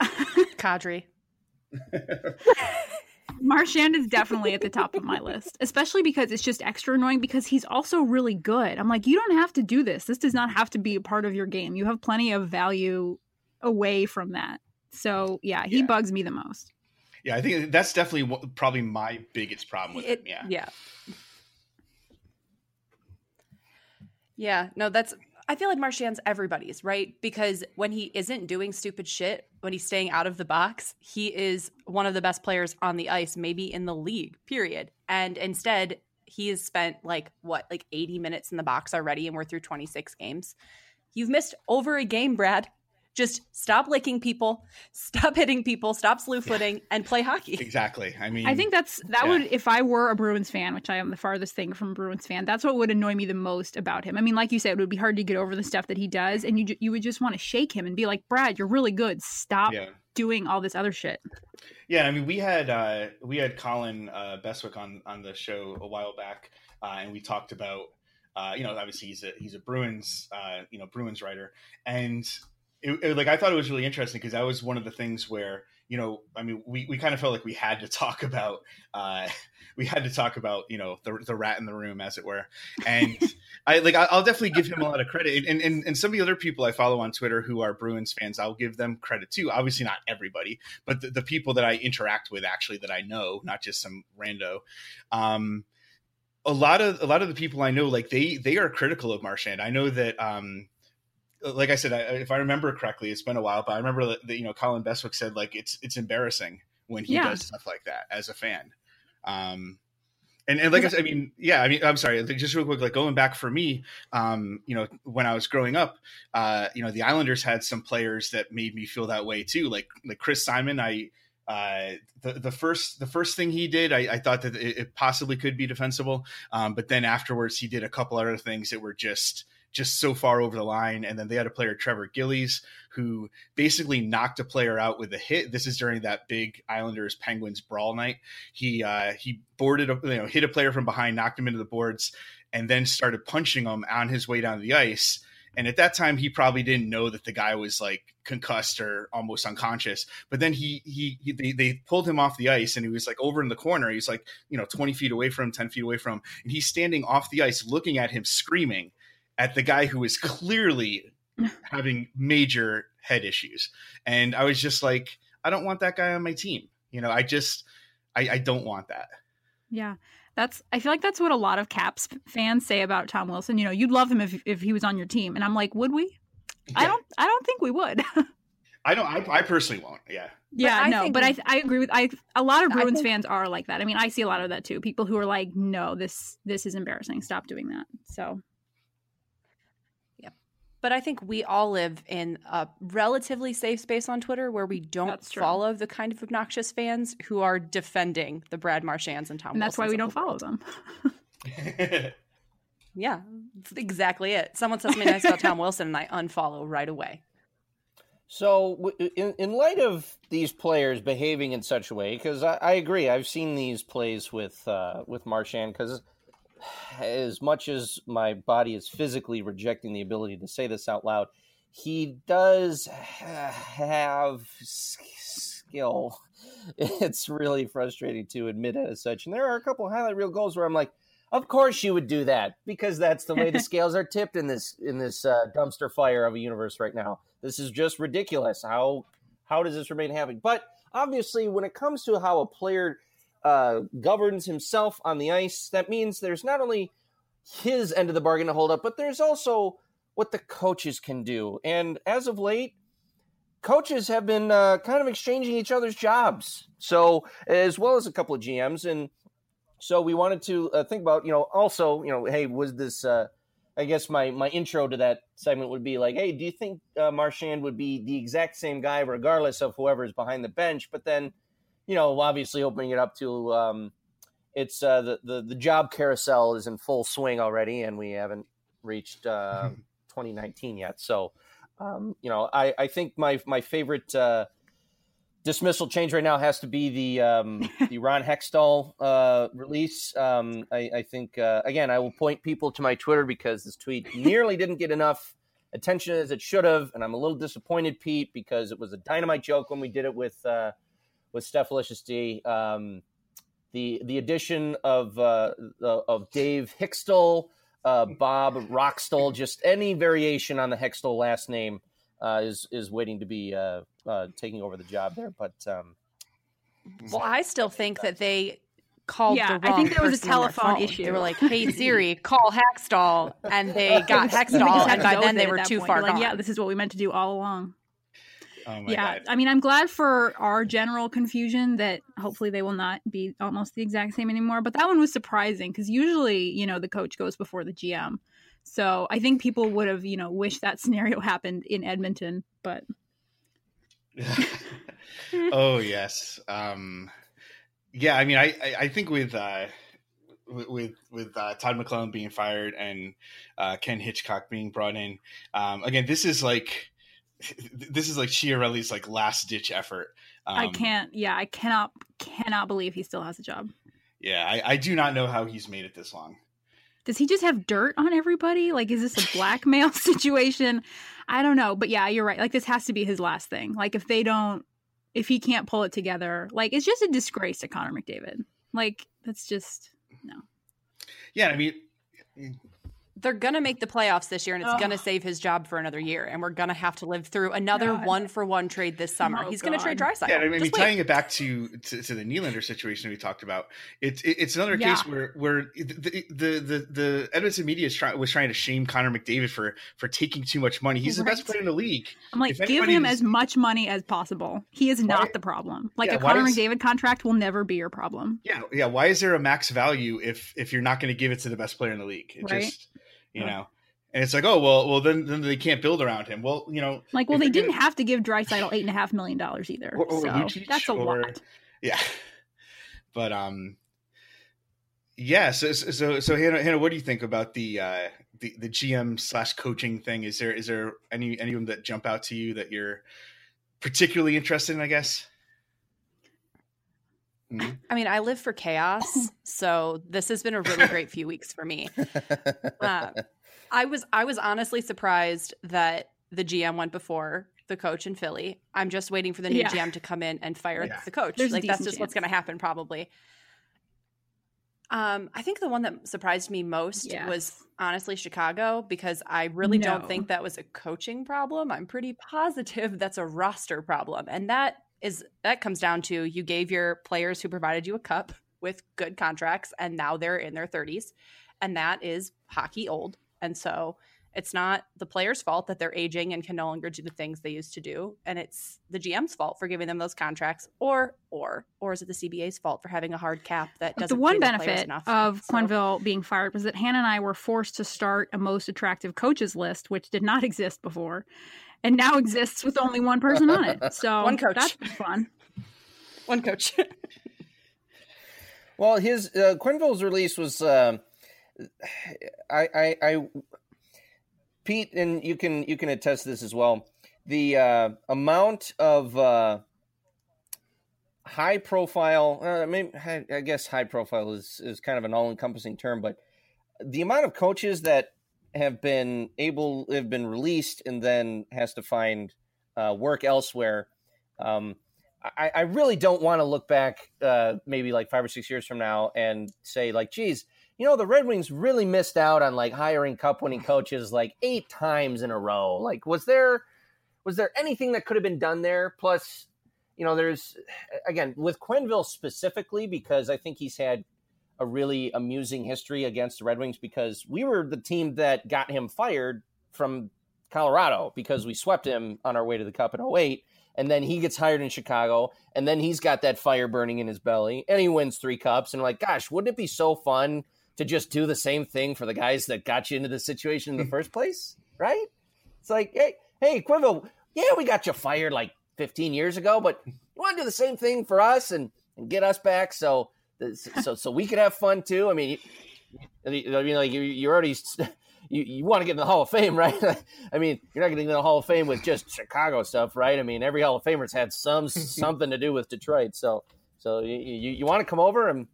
Kadri. Marchand is definitely at the top of my list, especially because it's just extra annoying because he's also really good. I'm like, you don't have to do this. This does not have to be a part of your game. You have plenty of value away from that. So yeah, he Yeah. bugs me the most. Yeah, I think that's definitely what, probably my biggest problem with It- him. Yeah. Yeah. Yeah. No, that's. I feel like Marchand's everybody's, right? Because when he isn't doing stupid shit, when he's staying out of the box, he is one of the best players on the ice, maybe in the league, period. And instead, he has spent like what, like 80 minutes in the box already, and we're through 26 games. You've missed over a game, Brad. Just stop licking people, stop hitting people, stop slew footing, and play hockey. Exactly. I mean, I think that's that yeah. would if I were a Bruins fan, which I am the farthest thing from a Bruins fan. That's what would annoy me the most about him. I mean, like you said, it would be hard to get over the stuff that he does, and you you would just want to shake him and be like, Brad, you're really good. Stop yeah. doing all this other shit. Yeah, I mean, we had uh, we had Colin uh, Bestwick on on the show a while back, uh, and we talked about uh, you know obviously he's a he's a Bruins uh, you know Bruins writer, and it, it- like I thought it was really interesting because that was one of the things where you know I mean we, we kind of felt like we had to talk about uh, we had to talk about you know the the rat in the room as it were, and I like I'll definitely give him a lot of credit, and and and some of the other people I follow on Twitter who are Bruins fans, I'll give them credit too. Obviously not everybody, but the, the people that I interact with actually that I know, not just some rando. Um, a lot of a lot of the people I know, like they they are critical of Marchand. I know that, um, like I said, I, if I remember correctly, it's been a while, but I remember that, you know Colin Bestwick said like it's it's embarrassing when he Yeah. does stuff like that as a fan. Um, and, and like I said, I mean, yeah, I mean, I'm sorry, just real quick, like going back for me, um, you know, when I was growing up, uh, you know, the Islanders had some players that made me feel that way too, like like Chris Simon. I uh, the the first the first thing he did, I, I thought that it, it possibly could be defensible, um, but then afterwards he did a couple other things that were just just so far over the line. And then they had a player, Trevor Gillies, who basically knocked a player out with a hit. This is during that big Islanders Penguins brawl night. He uh, he boarded a, you know hit a player from behind, knocked him into the boards, and then started punching him on his way down the ice. And at that time, he probably didn't know that the guy was like concussed or almost unconscious. But then he he, he they, they pulled him off the ice, and he was like over in the corner. He's like you know twenty feet away from him, ten feet away from him, and he's standing off the ice, looking at him, screaming at the guy who is clearly having major head issues. And I was just like, I don't want that guy on my team. You know, I just I, I don't want that. Yeah. That's I feel like that's what a lot of Caps fans say about Tom Wilson. You know, you'd love him if if he was on your team. And I'm like, would we? I don't I don't think we would. I don't I, I personally won't. Yeah. yeah, I no, think- but I I agree with I a lot of Bruins think- fans are like that. I mean, I see a lot of that too. People who are like, "No, this this is embarrassing. Stop doing that." So, But I think we all live in a relatively safe space on Twitter where we don't follow the kind of obnoxious fans who are defending the Brad Marchands and Tom. and that's why we don't the follow them. Yeah, that's exactly it. Someone says something nice about Tom Wilson, and I unfollow right away. So, in, in light of these players behaving in such a way, because I, I agree, I've seen these plays with uh, with Marchand. Because as much as my body is physically rejecting the ability to say this out loud, he does have skill. It's really frustrating to admit it as such. And there are a couple highlight reel goals where I'm like, of course you would do that because that's the way the scales are tipped in this in this uh, dumpster fire of a universe right now. This is just ridiculous. How how does this remain happening? But obviously, when it comes to how a player uh, governs himself on the ice, that means there's not only his end of the bargain to hold up, but there's also what the coaches can do. And as of late, coaches have been uh, kind of exchanging each other's jobs. So as well as a couple of GMs, and so we wanted to uh, think about, you know, also, you know, hey, was this? Uh, I guess my my intro to that segment would be like, hey, do you think uh, Marchand would be the exact same guy regardless of whoever is behind the bench? But then, you know, obviously opening it up to um, it's uh, the, the the job carousel is in full swing already, and we haven't reached uh, 2019 yet. So, um, you know, I, I think my my favorite uh, dismissal change right now has to be the um, the Ron Hextall uh, release. Um, I, I think uh, again, I will point people to my Twitter because this tweet nearly didn't get enough attention as it should have, and I'm a little disappointed, Pete, because it was a dynamite joke when we did it with uh, with Steph Licious D. Um, the the addition of uh, of Dave Hickstall, uh, Bob Rockstall, just any variation on the Hickstall last name uh, is is waiting to be uh, uh, taking over the job there. But um, Well, I still think that they called Yeah, the I think there was a person on their telephone issue. They were like, "Hey Siri, call Hextall," and they got You Hextall, and by then they were too point. far like, gone. Yeah, this is what we meant to do all along. Oh my yeah, god. I mean, I'm glad for our general confusion that hopefully they will not be almost the exact same anymore. But that one was surprising because usually, you know, the coach goes before the GM. So I think people would have, you know, wished that scenario happened in Edmonton. But oh yes. Um, yeah, I mean, I I, I think with uh, with with, with uh, Todd McLellan being fired and uh, Ken Hitchcock being brought in, um, again, this is like this is like Chiarelli's like last ditch effort. Um, I can't. Yeah, I cannot cannot believe he still has a job. Yeah, I, I do not know how he's made it this long. Does he just have dirt on everybody? Like, is this a blackmail situation? I don't know. But yeah, you're right. Like, this has to be his last thing. Like, if they don't, if he can't pull it together, like, it's just a disgrace to Connor McDavid. Like, that's just no. Yeah, I mean, They're gonna make the playoffs this year, and it's Ugh. gonna save his job for another year. And we're gonna have to live through another God. one for one trade this summer. Oh, He's gonna trade Draisaitl. Yeah, I mean, Just wait. tying it back to, to to the Nylander situation we talked about, it's it's another Yeah. case where where the the the, the Edmonton media is try, was trying to shame Connor McDavid for for taking too much money. He's the best player in the league. I'm like, If give him is- as much money as possible. He is not Why- the problem. Like, Yeah, a why Connor is- McDavid contract will never be your problem. Yeah, yeah. Why is there a max value if if you're not going to give it to the best player in the league? It Right. just you Yeah. know, and it's like, oh well, well then then they can't build around him. Well, you know, Like, well, they didn't gonna- have to give Draisaitl eight and a half million dollars either. Or- or so that's a or- lot. yeah, but um, yeah. So so so Hannah, Hannah, what do you think about the uh the the GM slash coaching thing? Is there is there any any of them that jump out to you that you're particularly interested in? I guess. Mhm. I mean, I live for chaos, so this has been a really great few weeks for me. Uh, I was I was honestly surprised that the GM went before the coach in Philly. I'm just waiting for the new Yeah. GM to come in and fire Yeah. the coach. There's like that's decent just what's going to happen probably. Um, I think the one that surprised me most Yes. was honestly Chicago because I really No. don't think that was a coaching problem. I'm pretty positive that's a roster problem, and that is that comes down to you gave your players who provided you a cup with good contracts, and now they're in their 30s, and that is hockey old, and so it's not the players' fault that they're aging and can no longer do the things they used to do, and it's the GM's fault for giving them those contracts, or or or is it the CBA's fault for having a hard cap that doesn't the one pay their players benefit enough? of So- Quenneville being fired was that Hannah and I were forced to start a most attractive coaches list, which did not exist before, and now exists with only one person on it. So One coach. That's fun. one coach. Well, his uh, Quenneville's release was, um I, I, I, Pete, and you can you can attest to this as well. The uh, amount of uh, high profile, uh, maybe I I guess high profile is is kind of an all encompassing term, but the amount of coaches that have been able have been released and then has to find uh, work elsewhere. Um, I, I really don't want to look back, uh, maybe like five or six years from now, and say like, "Geez, you know, the Red Wings really missed out on like hiring Cup-winning coaches like eight times in a row. Like, was there was there anything that could have been done there? Plus, you know, there's again with Quenneville specifically because I think he's had a really amusing history against the Red Wings because we were the team that got him fired from Colorado because we swept him on our way to the Cup in 08 and then he gets hired in Chicago, and then he's got that fire burning in his belly, and he wins three cups. And like, gosh, wouldn't it be so fun to just do the same thing for the guys that got you into this situation in the first place? Right? It's like, hey, hey, Quenneville, yeah, we got you fired like 15 years ago, but you want to do the same thing for us and, and get us back so so so we could have fun too. I mean, I mean, like you you already you, you want to get in the Hall of Fame, right? I mean, you're not getting in the Hall of Fame with just Chicago stuff, right? I mean, every Hall of Famer's had some something to do with Detroit, so so you you, you want to come over and.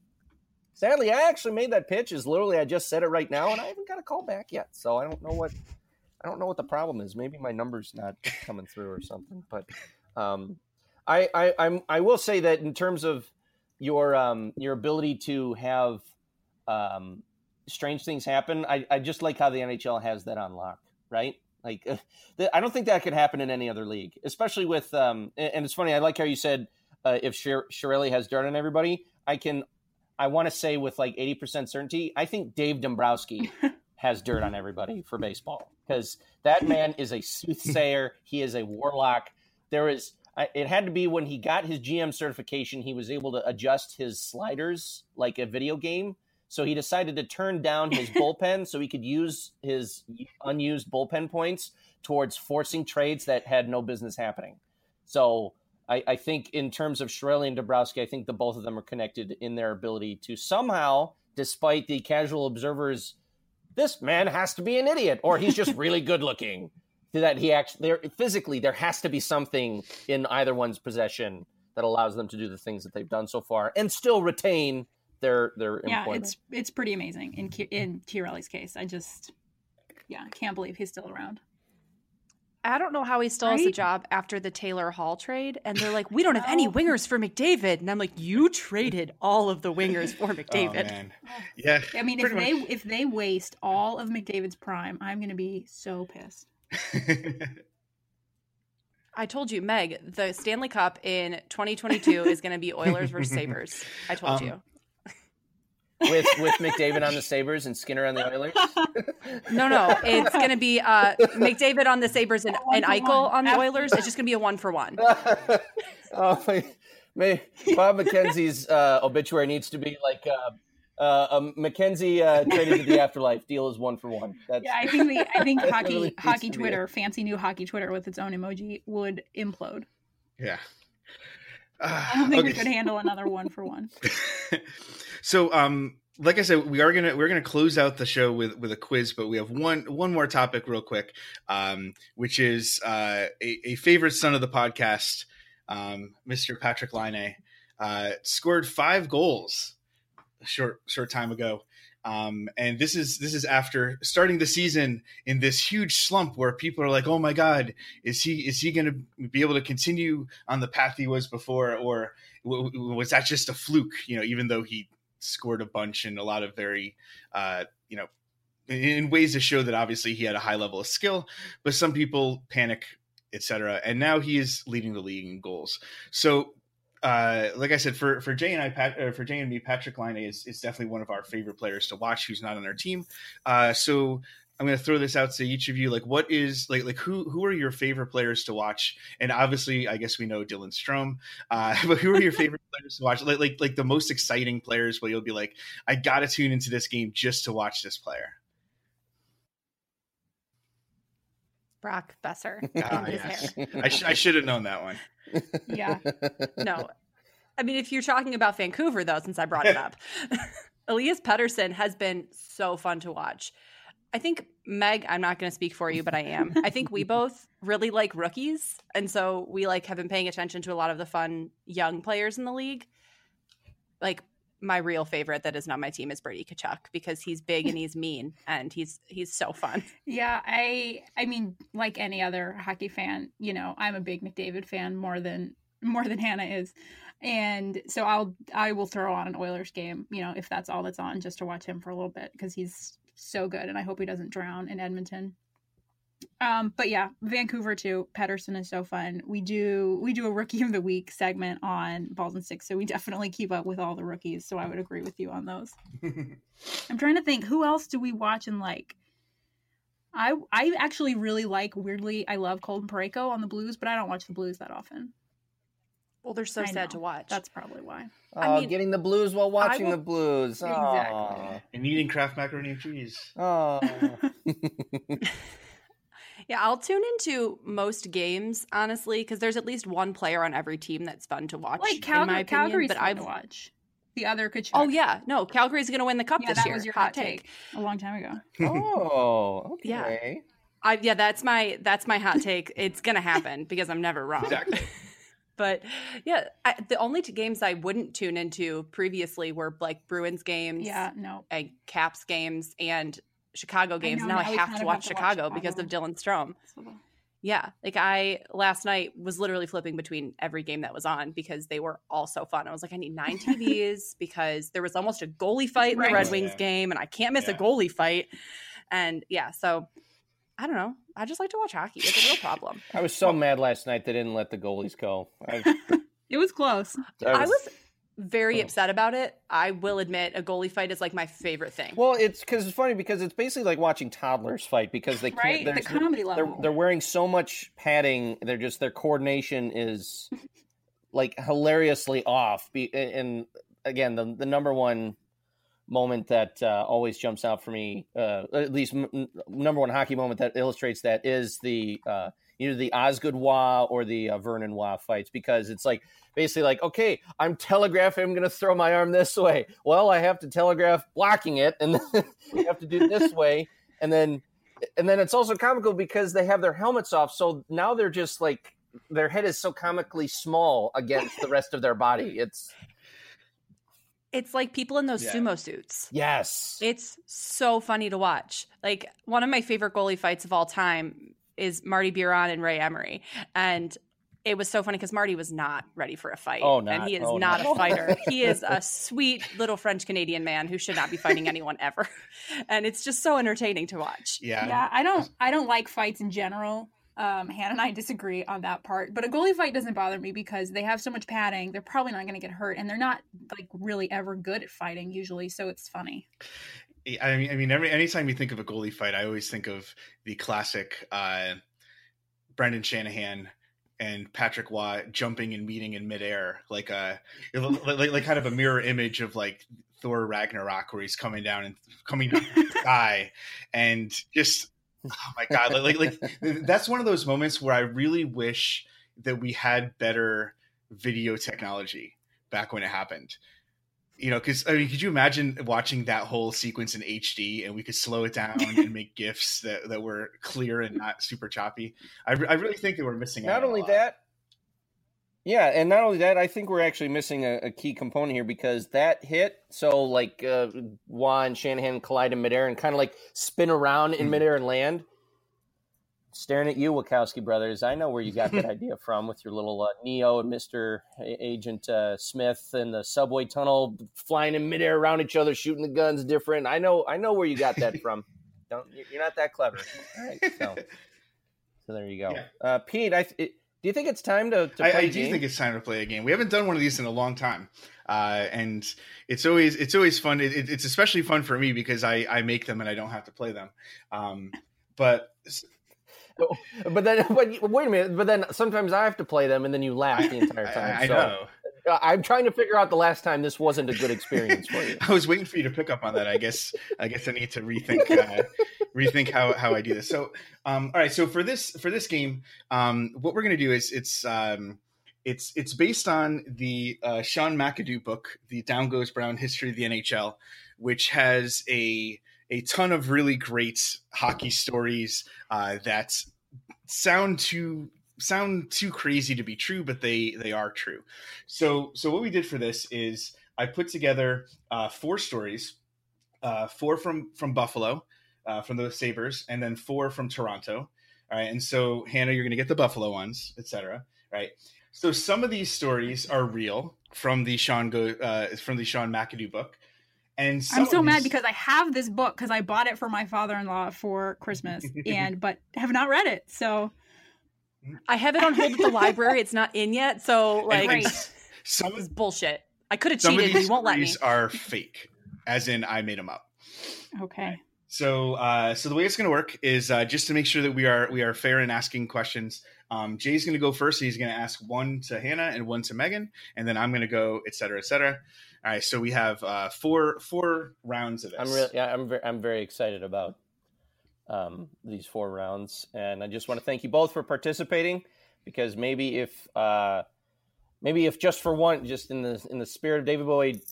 Sadly, I actually made that pitch. Is literally I just said it right now, and I haven't got a call back yet. So I don't know what I don't know what the problem is. Maybe my number's not coming through or something. But um, I, I I'm I will say that in terms of your um your ability to have um strange things happen. I, I just like how the NHL has that on lock, right? Like, uh, I don't think that could happen in any other league, especially with. Um, and, and it's funny. I like how you said uh, if Shir- Chiarelli has dirt on everybody. I can. I want to say with like eighty percent certainty. I think Dave Dombrowski has dirt on everybody for baseball because that man is a soothsayer. he is a warlock. There is. It had to be when he got his GM certification. He was able to adjust his sliders like a video game. So he decided to turn down his bullpen so he could use his unused bullpen points towards forcing trades that had no business happening. So I, I think in terms of Chiarelli and Dombrowski, I think the both of them are connected in their ability to somehow, despite the casual observers, this man has to be an idiot or he's just really good looking. That he actually there physically there has to be something in either one's possession that allows them to do the things that they've done so far and still retain their their Yeah, employment. it's it's pretty amazing in Ki- in Chiarelli's case. I just yeah, can't believe he's still around. I don't know how he still has a job after the Taylor Hall trade. And they're like, we don't have any wingers for McDavid. And I'm like, you traded all of the wingers for Oh, McDavid. man. Yeah. I mean, if pretty they if they waste all of McDavid's prime, I'm going to be so pissed. Much. I told you, Meg, the Stanley Cup in 2022 is going to be Oilers versus Sabres. I told Um, you. with with McDavid on the Sabres and Skinner on the Oilers. No, no, it's going to be uh, McDavid on the Sabres and, One and Eichel on the Oilers. It's just going to be a one for one. oh, my, may, Bob McKenzie's uh, obituary needs to be like uh, uh, um, McKenzie uh, traded to the afterlife. Deal is one for one. That's, Yeah, I think the I think hockey really hockey Twitter, fancy new hockey Twitter with its own emoji would implode. yeah. I don't think we could handle another one for one. so um like i said we are gonna we're gonna close out the show with with a quiz but we have one one more topic real quick um which is uh a, a favorite son of the podcast um mr Patrik Laine uh scored five goals short short time ago um, and this is this is after starting the season in this huge slump where people are like, "Oh my God, is he is he going to be able to continue on the path he was before, or was that just a fluke?" You know, even though he scored a bunch and a lot of very, uh, you know, in ways to show that obviously he had a high level of skill, but some people panic, etc. And now he is leading the league in goals. So uh, like I said, for for Jay and I, Pat, uh, for Jay and me, Patrik Laine is is definitely one of our favorite players to watch. Who's not on our team. Uh, so I'm going to throw this out to each of you. Like, what is like like who who are your favorite players to watch? And obviously, I guess we know Dylan Strome. Uh, but who are your favorite players to watch? Like like like the most exciting players where you'll be like, I got to tune into this game just to watch this player. Brock Boeser. Ah, yes. I, sh- I should have known that one. Yeah. No. I mean, if you're talking about Vancouver, though, since I brought it up, Elias Pettersson has been so fun to watch. I think, Meg, I'm not going to speak for you, but I am. I think we both really like rookies. And so we like have been paying attention to a lot of the fun young players in the league. Like my real favorite that is not my team is Brady Tkachuk because he's big and he's mean and he's he's so fun. Yeah, I I mean, like any other hockey fan, you know, I'm a big McDavid fan more than more than Hannah is. And so I'll I will throw on an Oilers game, you know, if that's all that's on just to watch him for a little bit because he's so good and I hope he doesn't drown in Edmonton. Um, but yeah, Vancouver too. Pettersson is so fun. We do we do a rookie of the week segment on balls and sticks, so we definitely keep up with all the rookies. So I would agree with you on those. I'm trying to think who else do we watch and like. I I actually really like weirdly I love Colton Parayko on the Blues, but I don't watch the Blues that often. Well, they're so I sad know. to watch. That's probably why. Oh, I mean, getting the blues while watching will- the blues. Exactly. and eating Kraft macaroni and cheese. Oh. Yeah, I'll tune into most games honestly because there's at least one player on every team that's fun to watch. Like in Calgary, my opinion, Calgary's but fun I've to watch. The other Tkachuk. oh yeah, no, Calgary's going to win the cup yeah, this that year. was your hot take. a long time ago. oh, Yeah. okay. I yeah, that's my that's my hot take. It's going to happen because I'm never wrong. Exactly. But yeah, I, the only two games I wouldn't tune into previously were like Bruins games, Yeah, no. and Caps games, and Chicago games. know, now I now we have to watch have to watch Chicago because of Dylan Strome. So- Yeah, like I last night was literally flipping between every game that was on because they were all so fun. I was like, I need nine TVs because there was almost a goalie fight in Right. the Red Oh, Wings yeah. game, and I can't miss a goalie fight. And yeah, so I don't know. I just like to watch hockey. It's a real problem. I was so mad last night they didn't let the goalies go. I, It was close. I was very Oh. upset about it. I will admit, a goalie fight is like my favorite thing. Well, it's because it's funny because it's basically like watching toddlers fight because they can't. Right? The there's- comedy They're level. they're wearing so much padding. They're just their coordination is like hilariously off. Be- And again, the the number one moment that uh, always jumps out for me, uh, at least m- n- number one hockey moment that illustrates that is the uh, either the Osgood Roy or the uh, Vernon Roy fights because it's like basically like okay, I'm telegraphing I'm going to throw my arm this way. Well, I have to telegraph blocking it, and then you have to do it this way, and then and then it's also comical because they have their helmets off, so now they're just like their head is so comically small against the rest of their body. It's It's like people in those Yeah. sumo suits. yes, It's so funny to watch. Like one of my favorite goalie fights of all time is Marty Biron and Ray Emery. And it was so funny because Marty was not ready for a fight. Oh, and he is oh, not no. a fighter. he is a sweet little French Canadian man who should not be fighting anyone ever. And it's just so entertaining to watch. Yeah. Yeah, I don't I don't like fights in general. Um, Hannah and I disagree on that part, but a goalie fight doesn't bother me because they have so much padding. They're probably not going to get hurt, and they're not like really ever good at fighting usually. So it's funny. I mean, I mean, every anytime you think of a goalie fight, I always think of the classic uh, Brendan Shanahan and Patrick Roy jumping and meeting in midair, like a like, like kind of a mirror image of like Thor Ragnarok, where he's coming down and coming down the sky, and just oh my god, like, like like that's one of those moments where I really wish that we had better video technology back when it happened you know, because I mean, could you imagine watching that whole sequence in HD and we could slow it down and make gifs that, that were clear and not super choppy? I, I really think that we're missing. out not only that yeah and not only that i think we're actually missing a, a key component here because that hit so like uh and shanahan collide in midair and kind of like spin around in Mhm. midair and land staring at you wachowski brothers i know where you got that idea from with your little uh, neo and mr agent uh, smith and the subway tunnel flying in midair around each other shooting the guns different i know i know where you got that from don't you're not that clever all right so so there you go Yeah. uh pete i it, do you think it's time to, to I, play I a do game? think it's time to play a game. We haven't done one of these in a long time, uh, and it's always it's always fun. It, it- it's especially fun for me because I, I make them and I don't have to play them. Um, but but then, but wait a minute. But then sometimes I have to play them, and then you laugh the entire time. I so know. uh, I'm trying to figure out the last time this wasn't a good experience for you. I was waiting for you to pick up on that. I guess I guess I need to rethink uh, rethink how, how I do this. So, um, all right. So for this for this game, um, what we're gonna do is it's um, it's it's based on the uh, Sean McIndoe book, "The Down Goes Brown: History of the NHL," which has a a ton of really great hockey stories uh, that sound too sound too crazy to be true, but they they are true. So so what we did for this is I put together uh, four stories, uh, four from from Buffalo, uh, from the Sabres, and then four from Toronto. All right, and so Hannah, you're going to get the Buffalo ones, etc. Right. So some of these stories are real from the Sean Go uh, from the Sean McIndoe book, and some I'm so of mad because I have this book because I bought it for my father-in-law for Christmas and but have not read it. So I have it on hold at the library. It's not in yet. So, like, and Great. some this is of bullshit. I could have some cheated, but these you won't let me. are fake, as in I made them up. okay. So, uh, so the way it's going to work is uh, just to make sure that we are we are fair in asking questions. Um, Jay's going to go first. He's going to ask one to Hannah and one to Megan, and then I'm going to go, et cetera, et cetera. All right. So we have uh, four four rounds of this. I'm really, yeah, I'm very, I'm very excited about um, these four rounds, and I just want to thank you both for participating because maybe if uh, maybe if just for one, just in the in the spirit of David Bowie,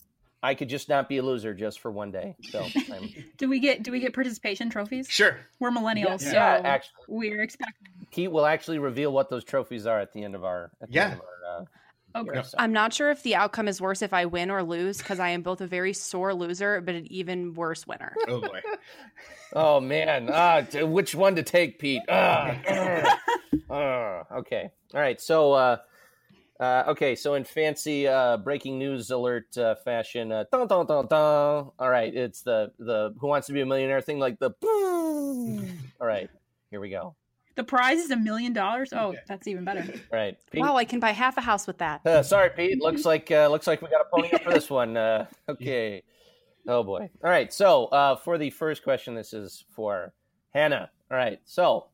I could just not be a loser just for one day. So I'm, Do we get do we get participation trophies? Sure. We're millennials, Yeah. so yeah, actually, we're expecting. Pete will actually reveal what those trophies are at the end of our at the Yeah. end of our, Okay. year, so. I'm not sure if the outcome is worse if I win or lose because I am both a very sore loser, but an even worse winner. Oh boy. Oh man, ah, t- which one to take, Pete? Ah, Uh, okay. All right. So, uh, uh, okay. So, in fancy uh, breaking news alert uh, fashion, uh, dun, dun, dun, dun. all right. It's the the Who Wants to Be a Millionaire thing, like the. All right. Here we go. The prize is a million dollars. Oh, Okay. that's even better. Right. Pete. Wow, I can buy half a house with that. Uh, sorry, Pete. Looks like uh, looks like we got a pony up for this one. Uh, okay. Oh boy. All right. So uh, for the first question, this is for Hannah. All right. So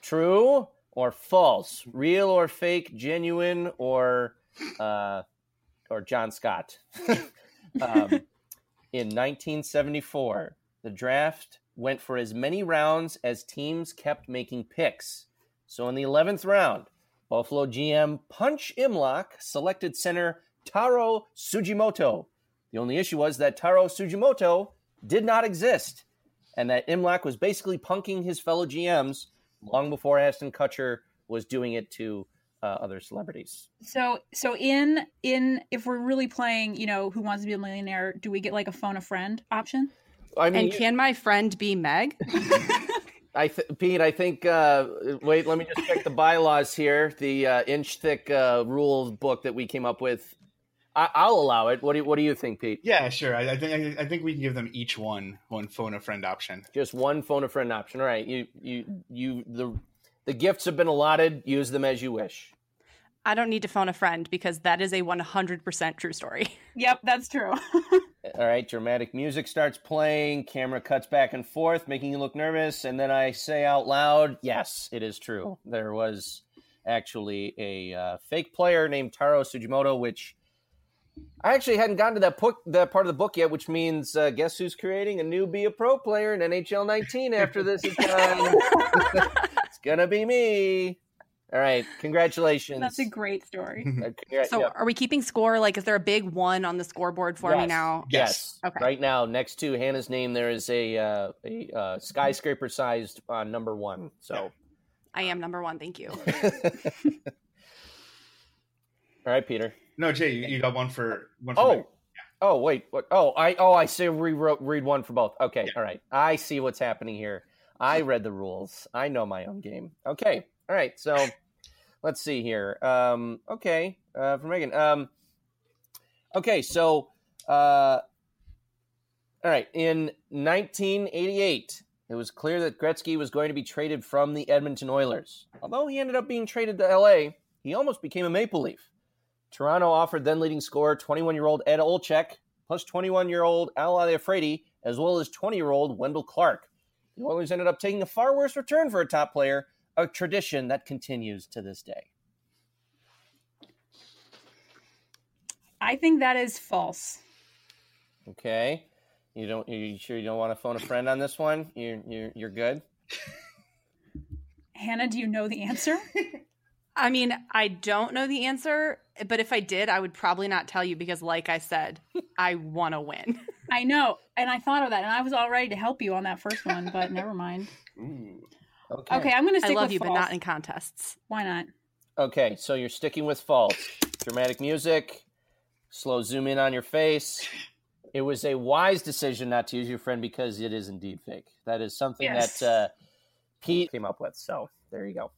true or false? Real or fake? Genuine or uh, or John Scott? um, in 1974, the draft went for as many rounds as teams kept making picks. So in the 11th round, Buffalo GM Punch Imlach selected center Taro Sugimoto. The only issue was that Taro Sugimoto did not exist, and that Imlach was basically punking his fellow GMs long before Ashton Kutcher was doing it to uh, other celebrities. So, so in in if we're really playing, you know, Who Wants to Be a Millionaire, do we get like a phone a friend option? I mean, And you- can my friend be Meg? I th- Pete, I think. Uh, wait, let me just check the bylaws here. The uh, inch thick uh, rule book that we came up with. I- I'll allow it. What do you, What do you think, Pete? Yeah, sure. I, I think I, I think we can give them each one one phone a friend option. Just one phone a friend option. All right, you you you the the gifts have been allotted. Use them as you wish. I don't need to phone a friend because that is a 100% true story. Yep, that's true. All right, dramatic music starts playing. Camera cuts back and forth, making you look nervous, and then I say out loud, "Yes, it is true. There was actually a uh, fake player named Taro Sugimoto, which." I actually hadn't gotten to that book, that part of the book yet, which means uh, guess who's creating a new Be a Pro player in NHL 19 after this is done? it's gonna be me. All right, congratulations. that's a great story. Uh, congra- So yeah. are we keeping score? Like, is there a big one on the scoreboard for me now? Yes. Okay. Right now, next to Hannah's name, there is a uh, a uh, skyscraper-sized uh, number one. So, I am number one. Thank you. all right, Peter. No, Jay, you, you got one for one. For Oh, Meg. oh, wait. What? Oh, I oh I see. Rewrote read one for both. Okay, all right. I see what's happening here. I read the rules. I know my own game. Okay, all right. So, let's see here. Um, okay, uh, for Megan. Um, okay, so uh, all right. In 1988, it was clear that Gretzky was going to be traded from the Edmonton Oilers. Although he ended up being traded to LA, he almost became a Maple Leaf. Toronto offered then leading scorer 21 year old Ed Olczyk, plus 21 year old Al Iafrate, as well as 20 year old Wendel Clark. The Oilers ended up taking a far worse return for a top player, a tradition that continues to this day. I think that is false. Okay. You don't you sure you don't want to phone a friend on this one? You're you're you're good? Hannah, do you know the answer? I mean, I don't know the answer, but if I did, I would probably not tell you because, like I said, I want to win. I know, and I thought of that, and I was all ready to help you on that first one, but never mind. Ooh. Okay. Okay, I'm going to stick I stick love with you, false. but not in contests. Why not? Okay, so you're sticking with false. Dramatic music, slow zoom in on your face. It was a wise decision not to use your friend because it is indeed fake. That is something Yes. that uh, Pete came up with. So there you go.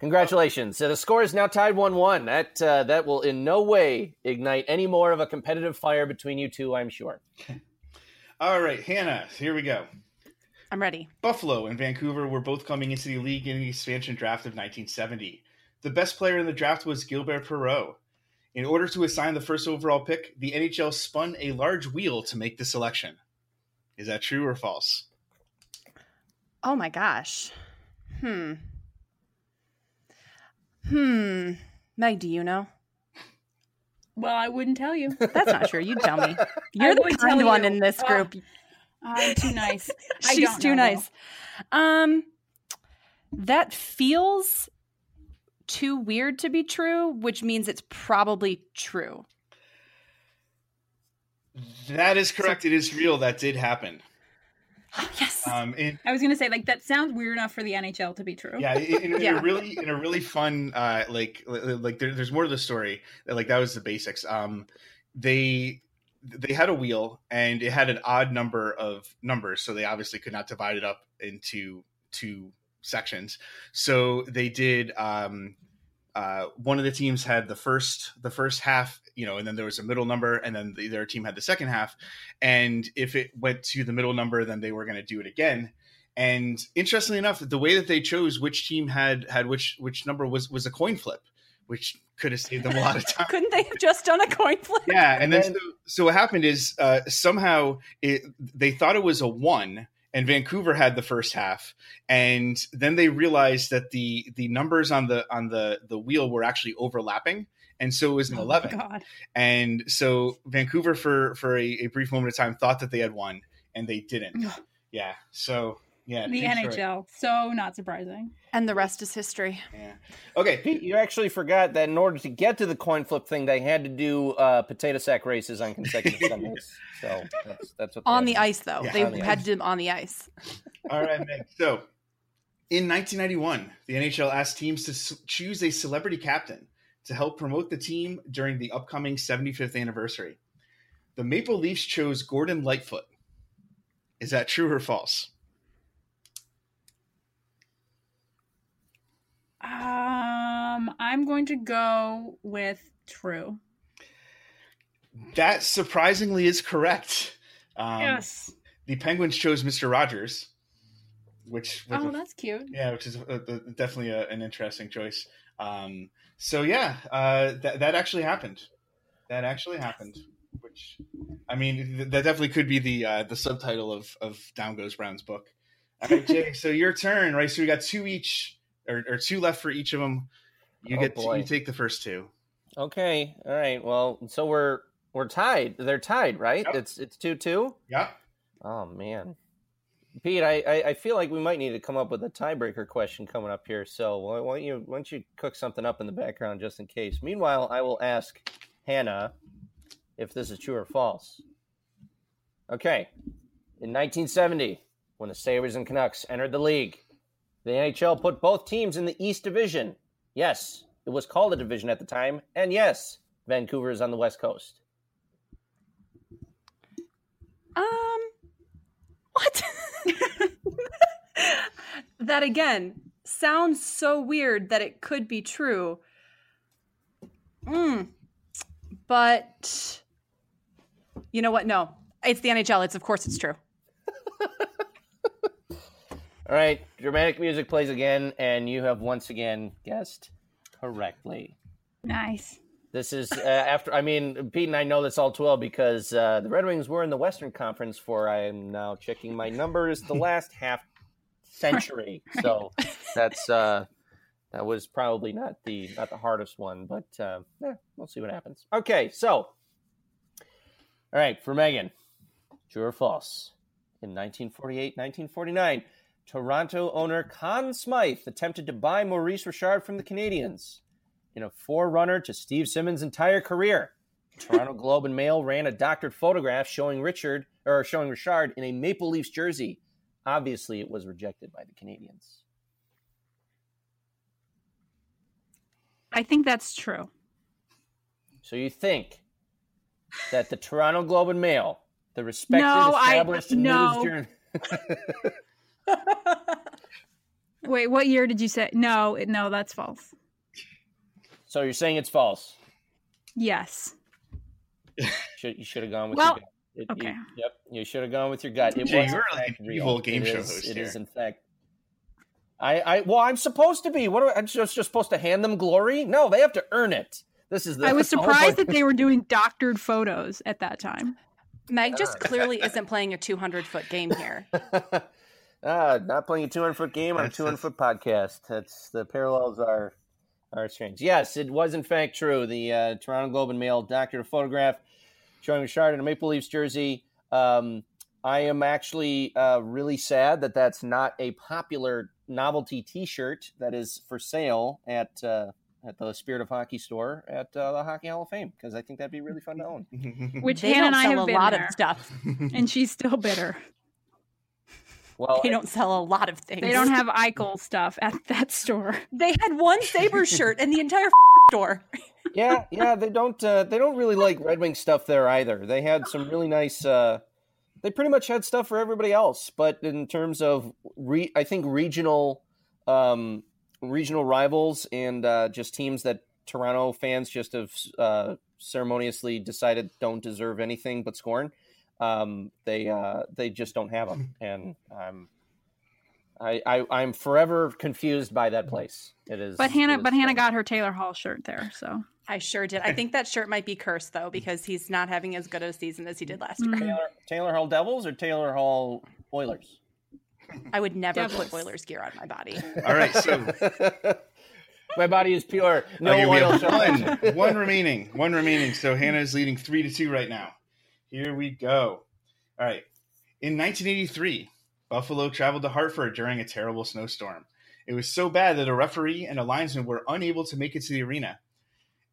Congratulations. So the score is now tied 1 1. That, uh, that will in no way ignite any more of a competitive fire between you two, I'm sure. All right, Hannah. Here we go. I'm ready. Buffalo and Vancouver were both coming into the league in the expansion draft of 1970. The best player in the draft was Gilbert Perreault. In order to assign the first overall pick, the NHL spun a large wheel to make the selection. Is that true or false? Oh my gosh. Hmm. Hmm. Meg, do you know? Well, I wouldn't tell you. That's not true. You'd tell me. You're the would kind one you. in this Oh, group. I'm too nice. I She's don't too know, though. nice. Um, that feels too weird to be true, which means it's probably true. That is correct. It is real. That did happen. Yes. Um, in, I was going to say, like, that sounds weird enough for the NHL to be true. yeah, in, in, in a really in a really fun uh, like like there, there's more to the story. Like that was the basics. Um, they they had a wheel and it had an odd number of numbers, so they obviously could not divide it up into two sections. So they did. Um, uh, one of the teams had the first the first half, you know, and then there was a middle number, and then the other team had the second half. And if it went to the middle number, then they were going to do it again. And interestingly enough, the way that they chose which team had had which which number was was a coin flip, which could have saved them a lot of time. Couldn't they have just done a coin flip? yeah, and, And then, then- so, so what happened is uh, somehow it, they thought it was a one, and Vancouver had the first half, and then they realized that the the numbers on the on the the wheel were actually overlapping, and so it was an Oh, eleven. God. And so Vancouver for for a, a brief moment of time thought that they had won, and they didn't. yeah, so yeah, The true story. NHL. So not surprising. And the rest is history. Yeah. Okay. Pete, you actually forgot that in order to get to the coin flip thing, they had to do uh, potato sack races on consecutive Sundays. So that's that's what On the to ice, though. Yeah, they on the had ice. to do them on the ice. All right, Meg. So, in 1991, the NHL asked teams to choose a celebrity captain to help promote the team during the upcoming 75th anniversary. The Maple Leafs chose Gordon Lightfoot. Is that true or false? Um, I'm going to go with true. That surprisingly is correct. Um, yes. The Penguins chose Mr. Rogers, which Oh, a- that's cute. yeah, which is a, a, definitely a, an interesting choice. Um, so yeah, uh, that that actually happened. That actually happened. Which, I mean, th- that definitely could be the uh, the subtitle of of Down Goes Brown's book. All right, Jay. so your turn, right? So we got two each, or, or two left for each of them. You Oh, get boy. you take the first two. Okay, all right. Well, so we're we're tied. They're tied, right? Yep. It's it's two two. Yeah. Oh man, Pete, I, I I feel like we might need to come up with a tiebreaker question coming up here. So why why don't you why don't you cook something up in the background just in case? Meanwhile, I will ask Hannah if this is true or false. Okay, in 1970, when the Sabres and Canucks entered the league, the NHL put both teams in the East Division. Yes, it was called a division at the time, and yes, Vancouver is on the West Coast. Um, what? that again sounds so weird that it could be true. Mm. But you know what? No, it's the NHL. It's of course it's true. All right, dramatic music plays again, and you have once again guessed correctly. Nice. This is uh, after. I mean, Pete and I know this all too well because uh, the Red Wings were in the Western Conference for. I am now checking my numbers. The last half century, so that's uh, that was probably not the not the hardest one, but uh, yeah, we'll see what happens. Okay, so all right for Megan, true or false? In 1948, 1949, Toronto owner Conn Smythe attempted to buy Maurice Richard from the Canadiens in a forerunner to Steve Simmons' entire career. Toronto Globe and Mail ran a doctored photograph showing Richard or showing Richard in a Maple Leafs jersey. Obviously, it was rejected by the Canadiens. I think that's true. So you think that the Toronto Globe and Mail, the respected No, I- established no. news journal, Wait, what year did you say? No, no, that's false. so you're saying it's false? Yes. Should, you should have gone with Well, your gut. It- you- okay. yep, you should have gone with your gut. It Jay, was you're like an real. evil game It show is- host It here. is in fact. I, I well, I'm supposed to be. What am I, I'm just, just supposed to hand them glory? No, they have to earn it. This is. The, I was oh surprised that they were doing doctored photos at that time. Meg just clearly isn't playing a 200 foot game here. ah, not playing a 200 foot game on a That's- 200 foot podcast. That's the parallels are are strange. Yes, it was in fact true. The uh, Toronto Globe and Mail doctored a photograph showing Richard in a Maple Leafs jersey. Um, I am actually uh, really sad that that's not a popular novelty T-shirt that is for sale at uh, at the Spirit of Hockey store at uh, the Hockey Hall of Fame because I think that'd be really fun to own. Which They Hannah and I have a been lot there, of stuff. and she's still bitter. Well, They don't sell a lot of things. They don't have Eichel stuff at that store. They had one Sabres shirt in the entire store. yeah, yeah, they don't uh, they don't really like Red Wing stuff there either. They had some really nice. Uh, they pretty much had stuff for everybody else, but in terms of re- I think regional um, regional rivals and uh, just teams that Toronto fans just have uh, ceremoniously decided don't deserve anything but scorn. Um, they uh, they just don't have them, and I'm I, I I'm forever confused by that place. It is, But Hannah, it is but Hannah got her Taylor Hall shirt there, so I sure did. I think that shirt might be cursed though because he's not having as good a season as he did last year. Mm. Taylor, Taylor Hall Devils or Taylor Hall Oilers. I would never Devils. put Oilers gear on my body. All right, so my body is pure. No okay, we oil. one, one remaining, one remaining. So Hannah is leading three to two right now. Here we go. All right. In 1983, Buffalo traveled to Hartford during a terrible snowstorm. It was so bad that a referee and a linesman were unable to make it to the arena.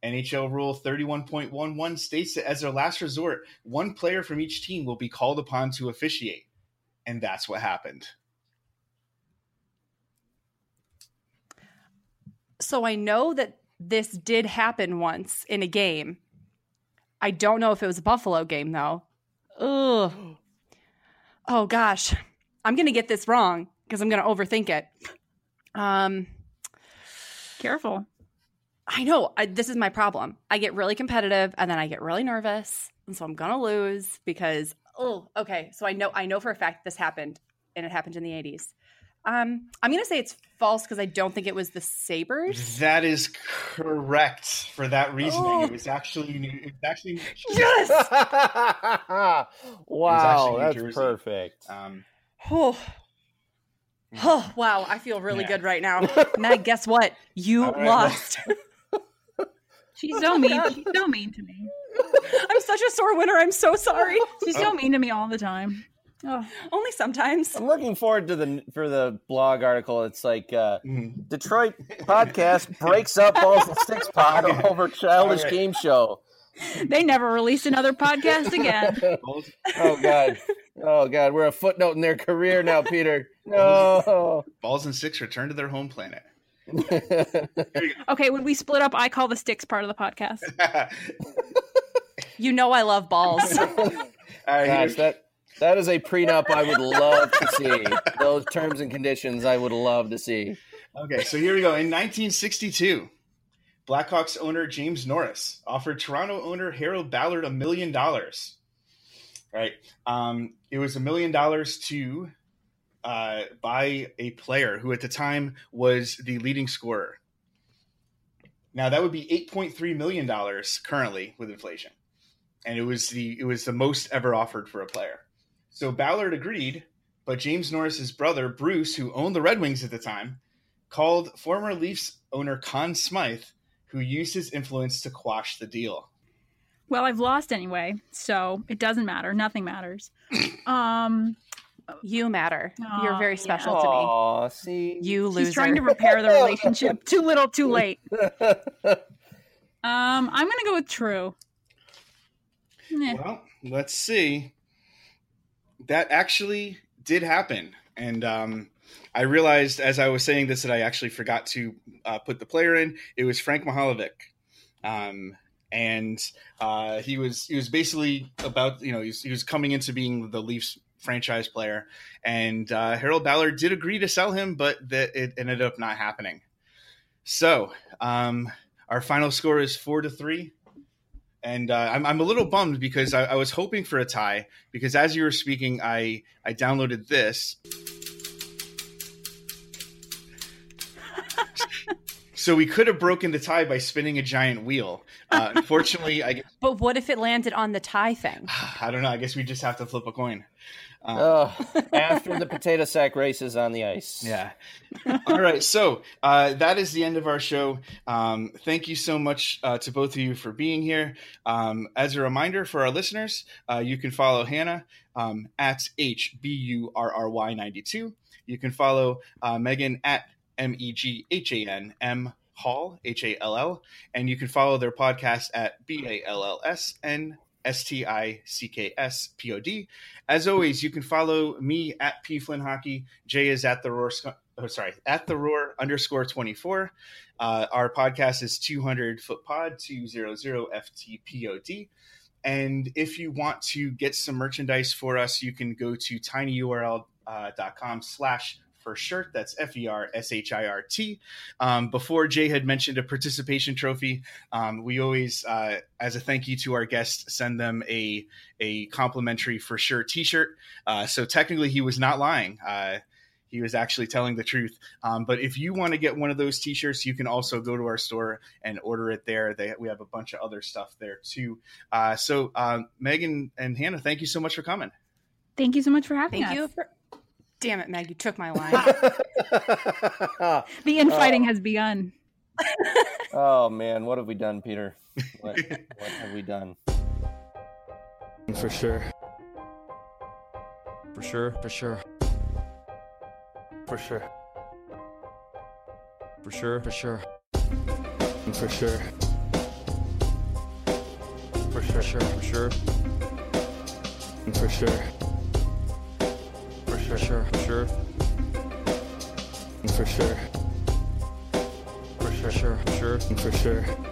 NHL Rule 31.11 states that as their last resort, one player from each team will be called upon to officiate. And that's what happened. So I know that this did happen once in a game. I don't know if it was a Buffalo game though. Ugh. Oh gosh. I'm going to get this wrong because I'm going to overthink it. Um careful. I know I, this is my problem. I get really competitive and then I get really nervous, and so I'm gonna lose because oh, okay. So I know I know for a fact this happened, and it happened in the 80s. Um, I'm gonna say it's false because I don't think it was the Sabres. That is correct for that reasoning. Oh. It was actually it was actually Yes. wow, actually that's Jersey. perfect. um, Oh. Oh wow, I feel really Yeah. good right now. Meg, guess what? You All right, lost. She's so mean. She's so mean to me. I'm such a sore winner. I'm so sorry. She's so mean to me all the time. Oh, Only sometimes. I'm looking forward to the for the blog article. It's like uh, mhm. Detroit podcast breaks up Balls and Sticks pod over childish All right. game show. they never release another podcast again. Oh god, oh god, we're a footnote in their career now, Peter. No. Balls and Sticks return to their home planet. Okay, when we split up, I call the sticks part of the podcast. You know I love balls. All right, Gosh, here's- that that is a prenup I would love to see. Those terms and conditions I would love to see. okay, so here we go. In 1962, Blackhawks owner James Norris offered Toronto owner Harold Ballard a million dollars. Right, um, it was a million dollars to uh, buy a player who at the time was the leading scorer. Now that would be 8.3 million dollars currently with inflation, and it was the it was the most ever offered for a player. So Ballard agreed, but James Norris's brother Bruce, who owned the Red Wings at the time, called former Leafs owner Conn Smythe, who used his influence to quash the deal. Well, I've lost anyway, so it doesn't matter. Nothing matters. Um, you matter. You're Aw, very yeah. special to Aw, see. me. You loser. he's trying to repair the relationship. Too little, too late. Um, I'm gonna go with true. Meh. Well, let's see. That actually did happen, and um, I realized as I was saying this that I actually forgot to uh, put the player in. It was Frank Mahovlich, um, and uh, he was he was basically about you know he was, he was coming into being the Leafs franchise player, and uh, Harold Ballard did agree to sell him, but it ended up not happening. So um, our final score is four to three and uh, I'm, I'm a little bummed because I, I was hoping for a tie because as you were speaking i i downloaded this so we could have broken the tie by spinning a giant wheel uh, unfortunately i guess- But what if it landed on the tie thing? i don't know i guess we just have to flip a coin uh, Ugh, after the potato sack races on the ice. Yeah. All right. So uh, that is the end of our show. Um, thank you so much uh, to both of you for being here. Um, as a reminder for our listeners, uh, you can follow Hannah um, at HBURRY92. You can follow uh, Megan at M E G H A N M Hall, H A L L. And you can follow their podcast at B A L L S N S T I C K S P O D. As always, you can follow me at P Flynn Hockey. Jay is at the roar. Oh, sorry, at the roar underscore twenty four. Uh, our podcast is two hundred foot pod two zero zero FTPOD. And if you want to get some merchandise for us, you can go to tinyurl.com slash for shirt. That's F E R S H I R T. Um, before Jay had mentioned a participation trophy, um, we always, uh, as a thank you to our guests, send them a a complimentary for sure T-shirt. Uh, so technically, he was not lying. Uh, he was actually telling the truth. Um, but if you want to get one of those T-shirts, you can also go to our store and order it there. They, we have a bunch of other stuff there too. Uh, so uh, Megan and Hannah, thank you so much for coming. Thank you so much for having Thank us. you for. Damn it, Meg! You took my line. The infighting has begun. Oh, oh man, what have we done, Peter? What, what have we done? For sure. For sure. For sure. For sure. For sure. For sure. For sure. For sure. For sure. For sure. For sure. For sure. sure. For sure. For sure. For sure. For sure. For sure.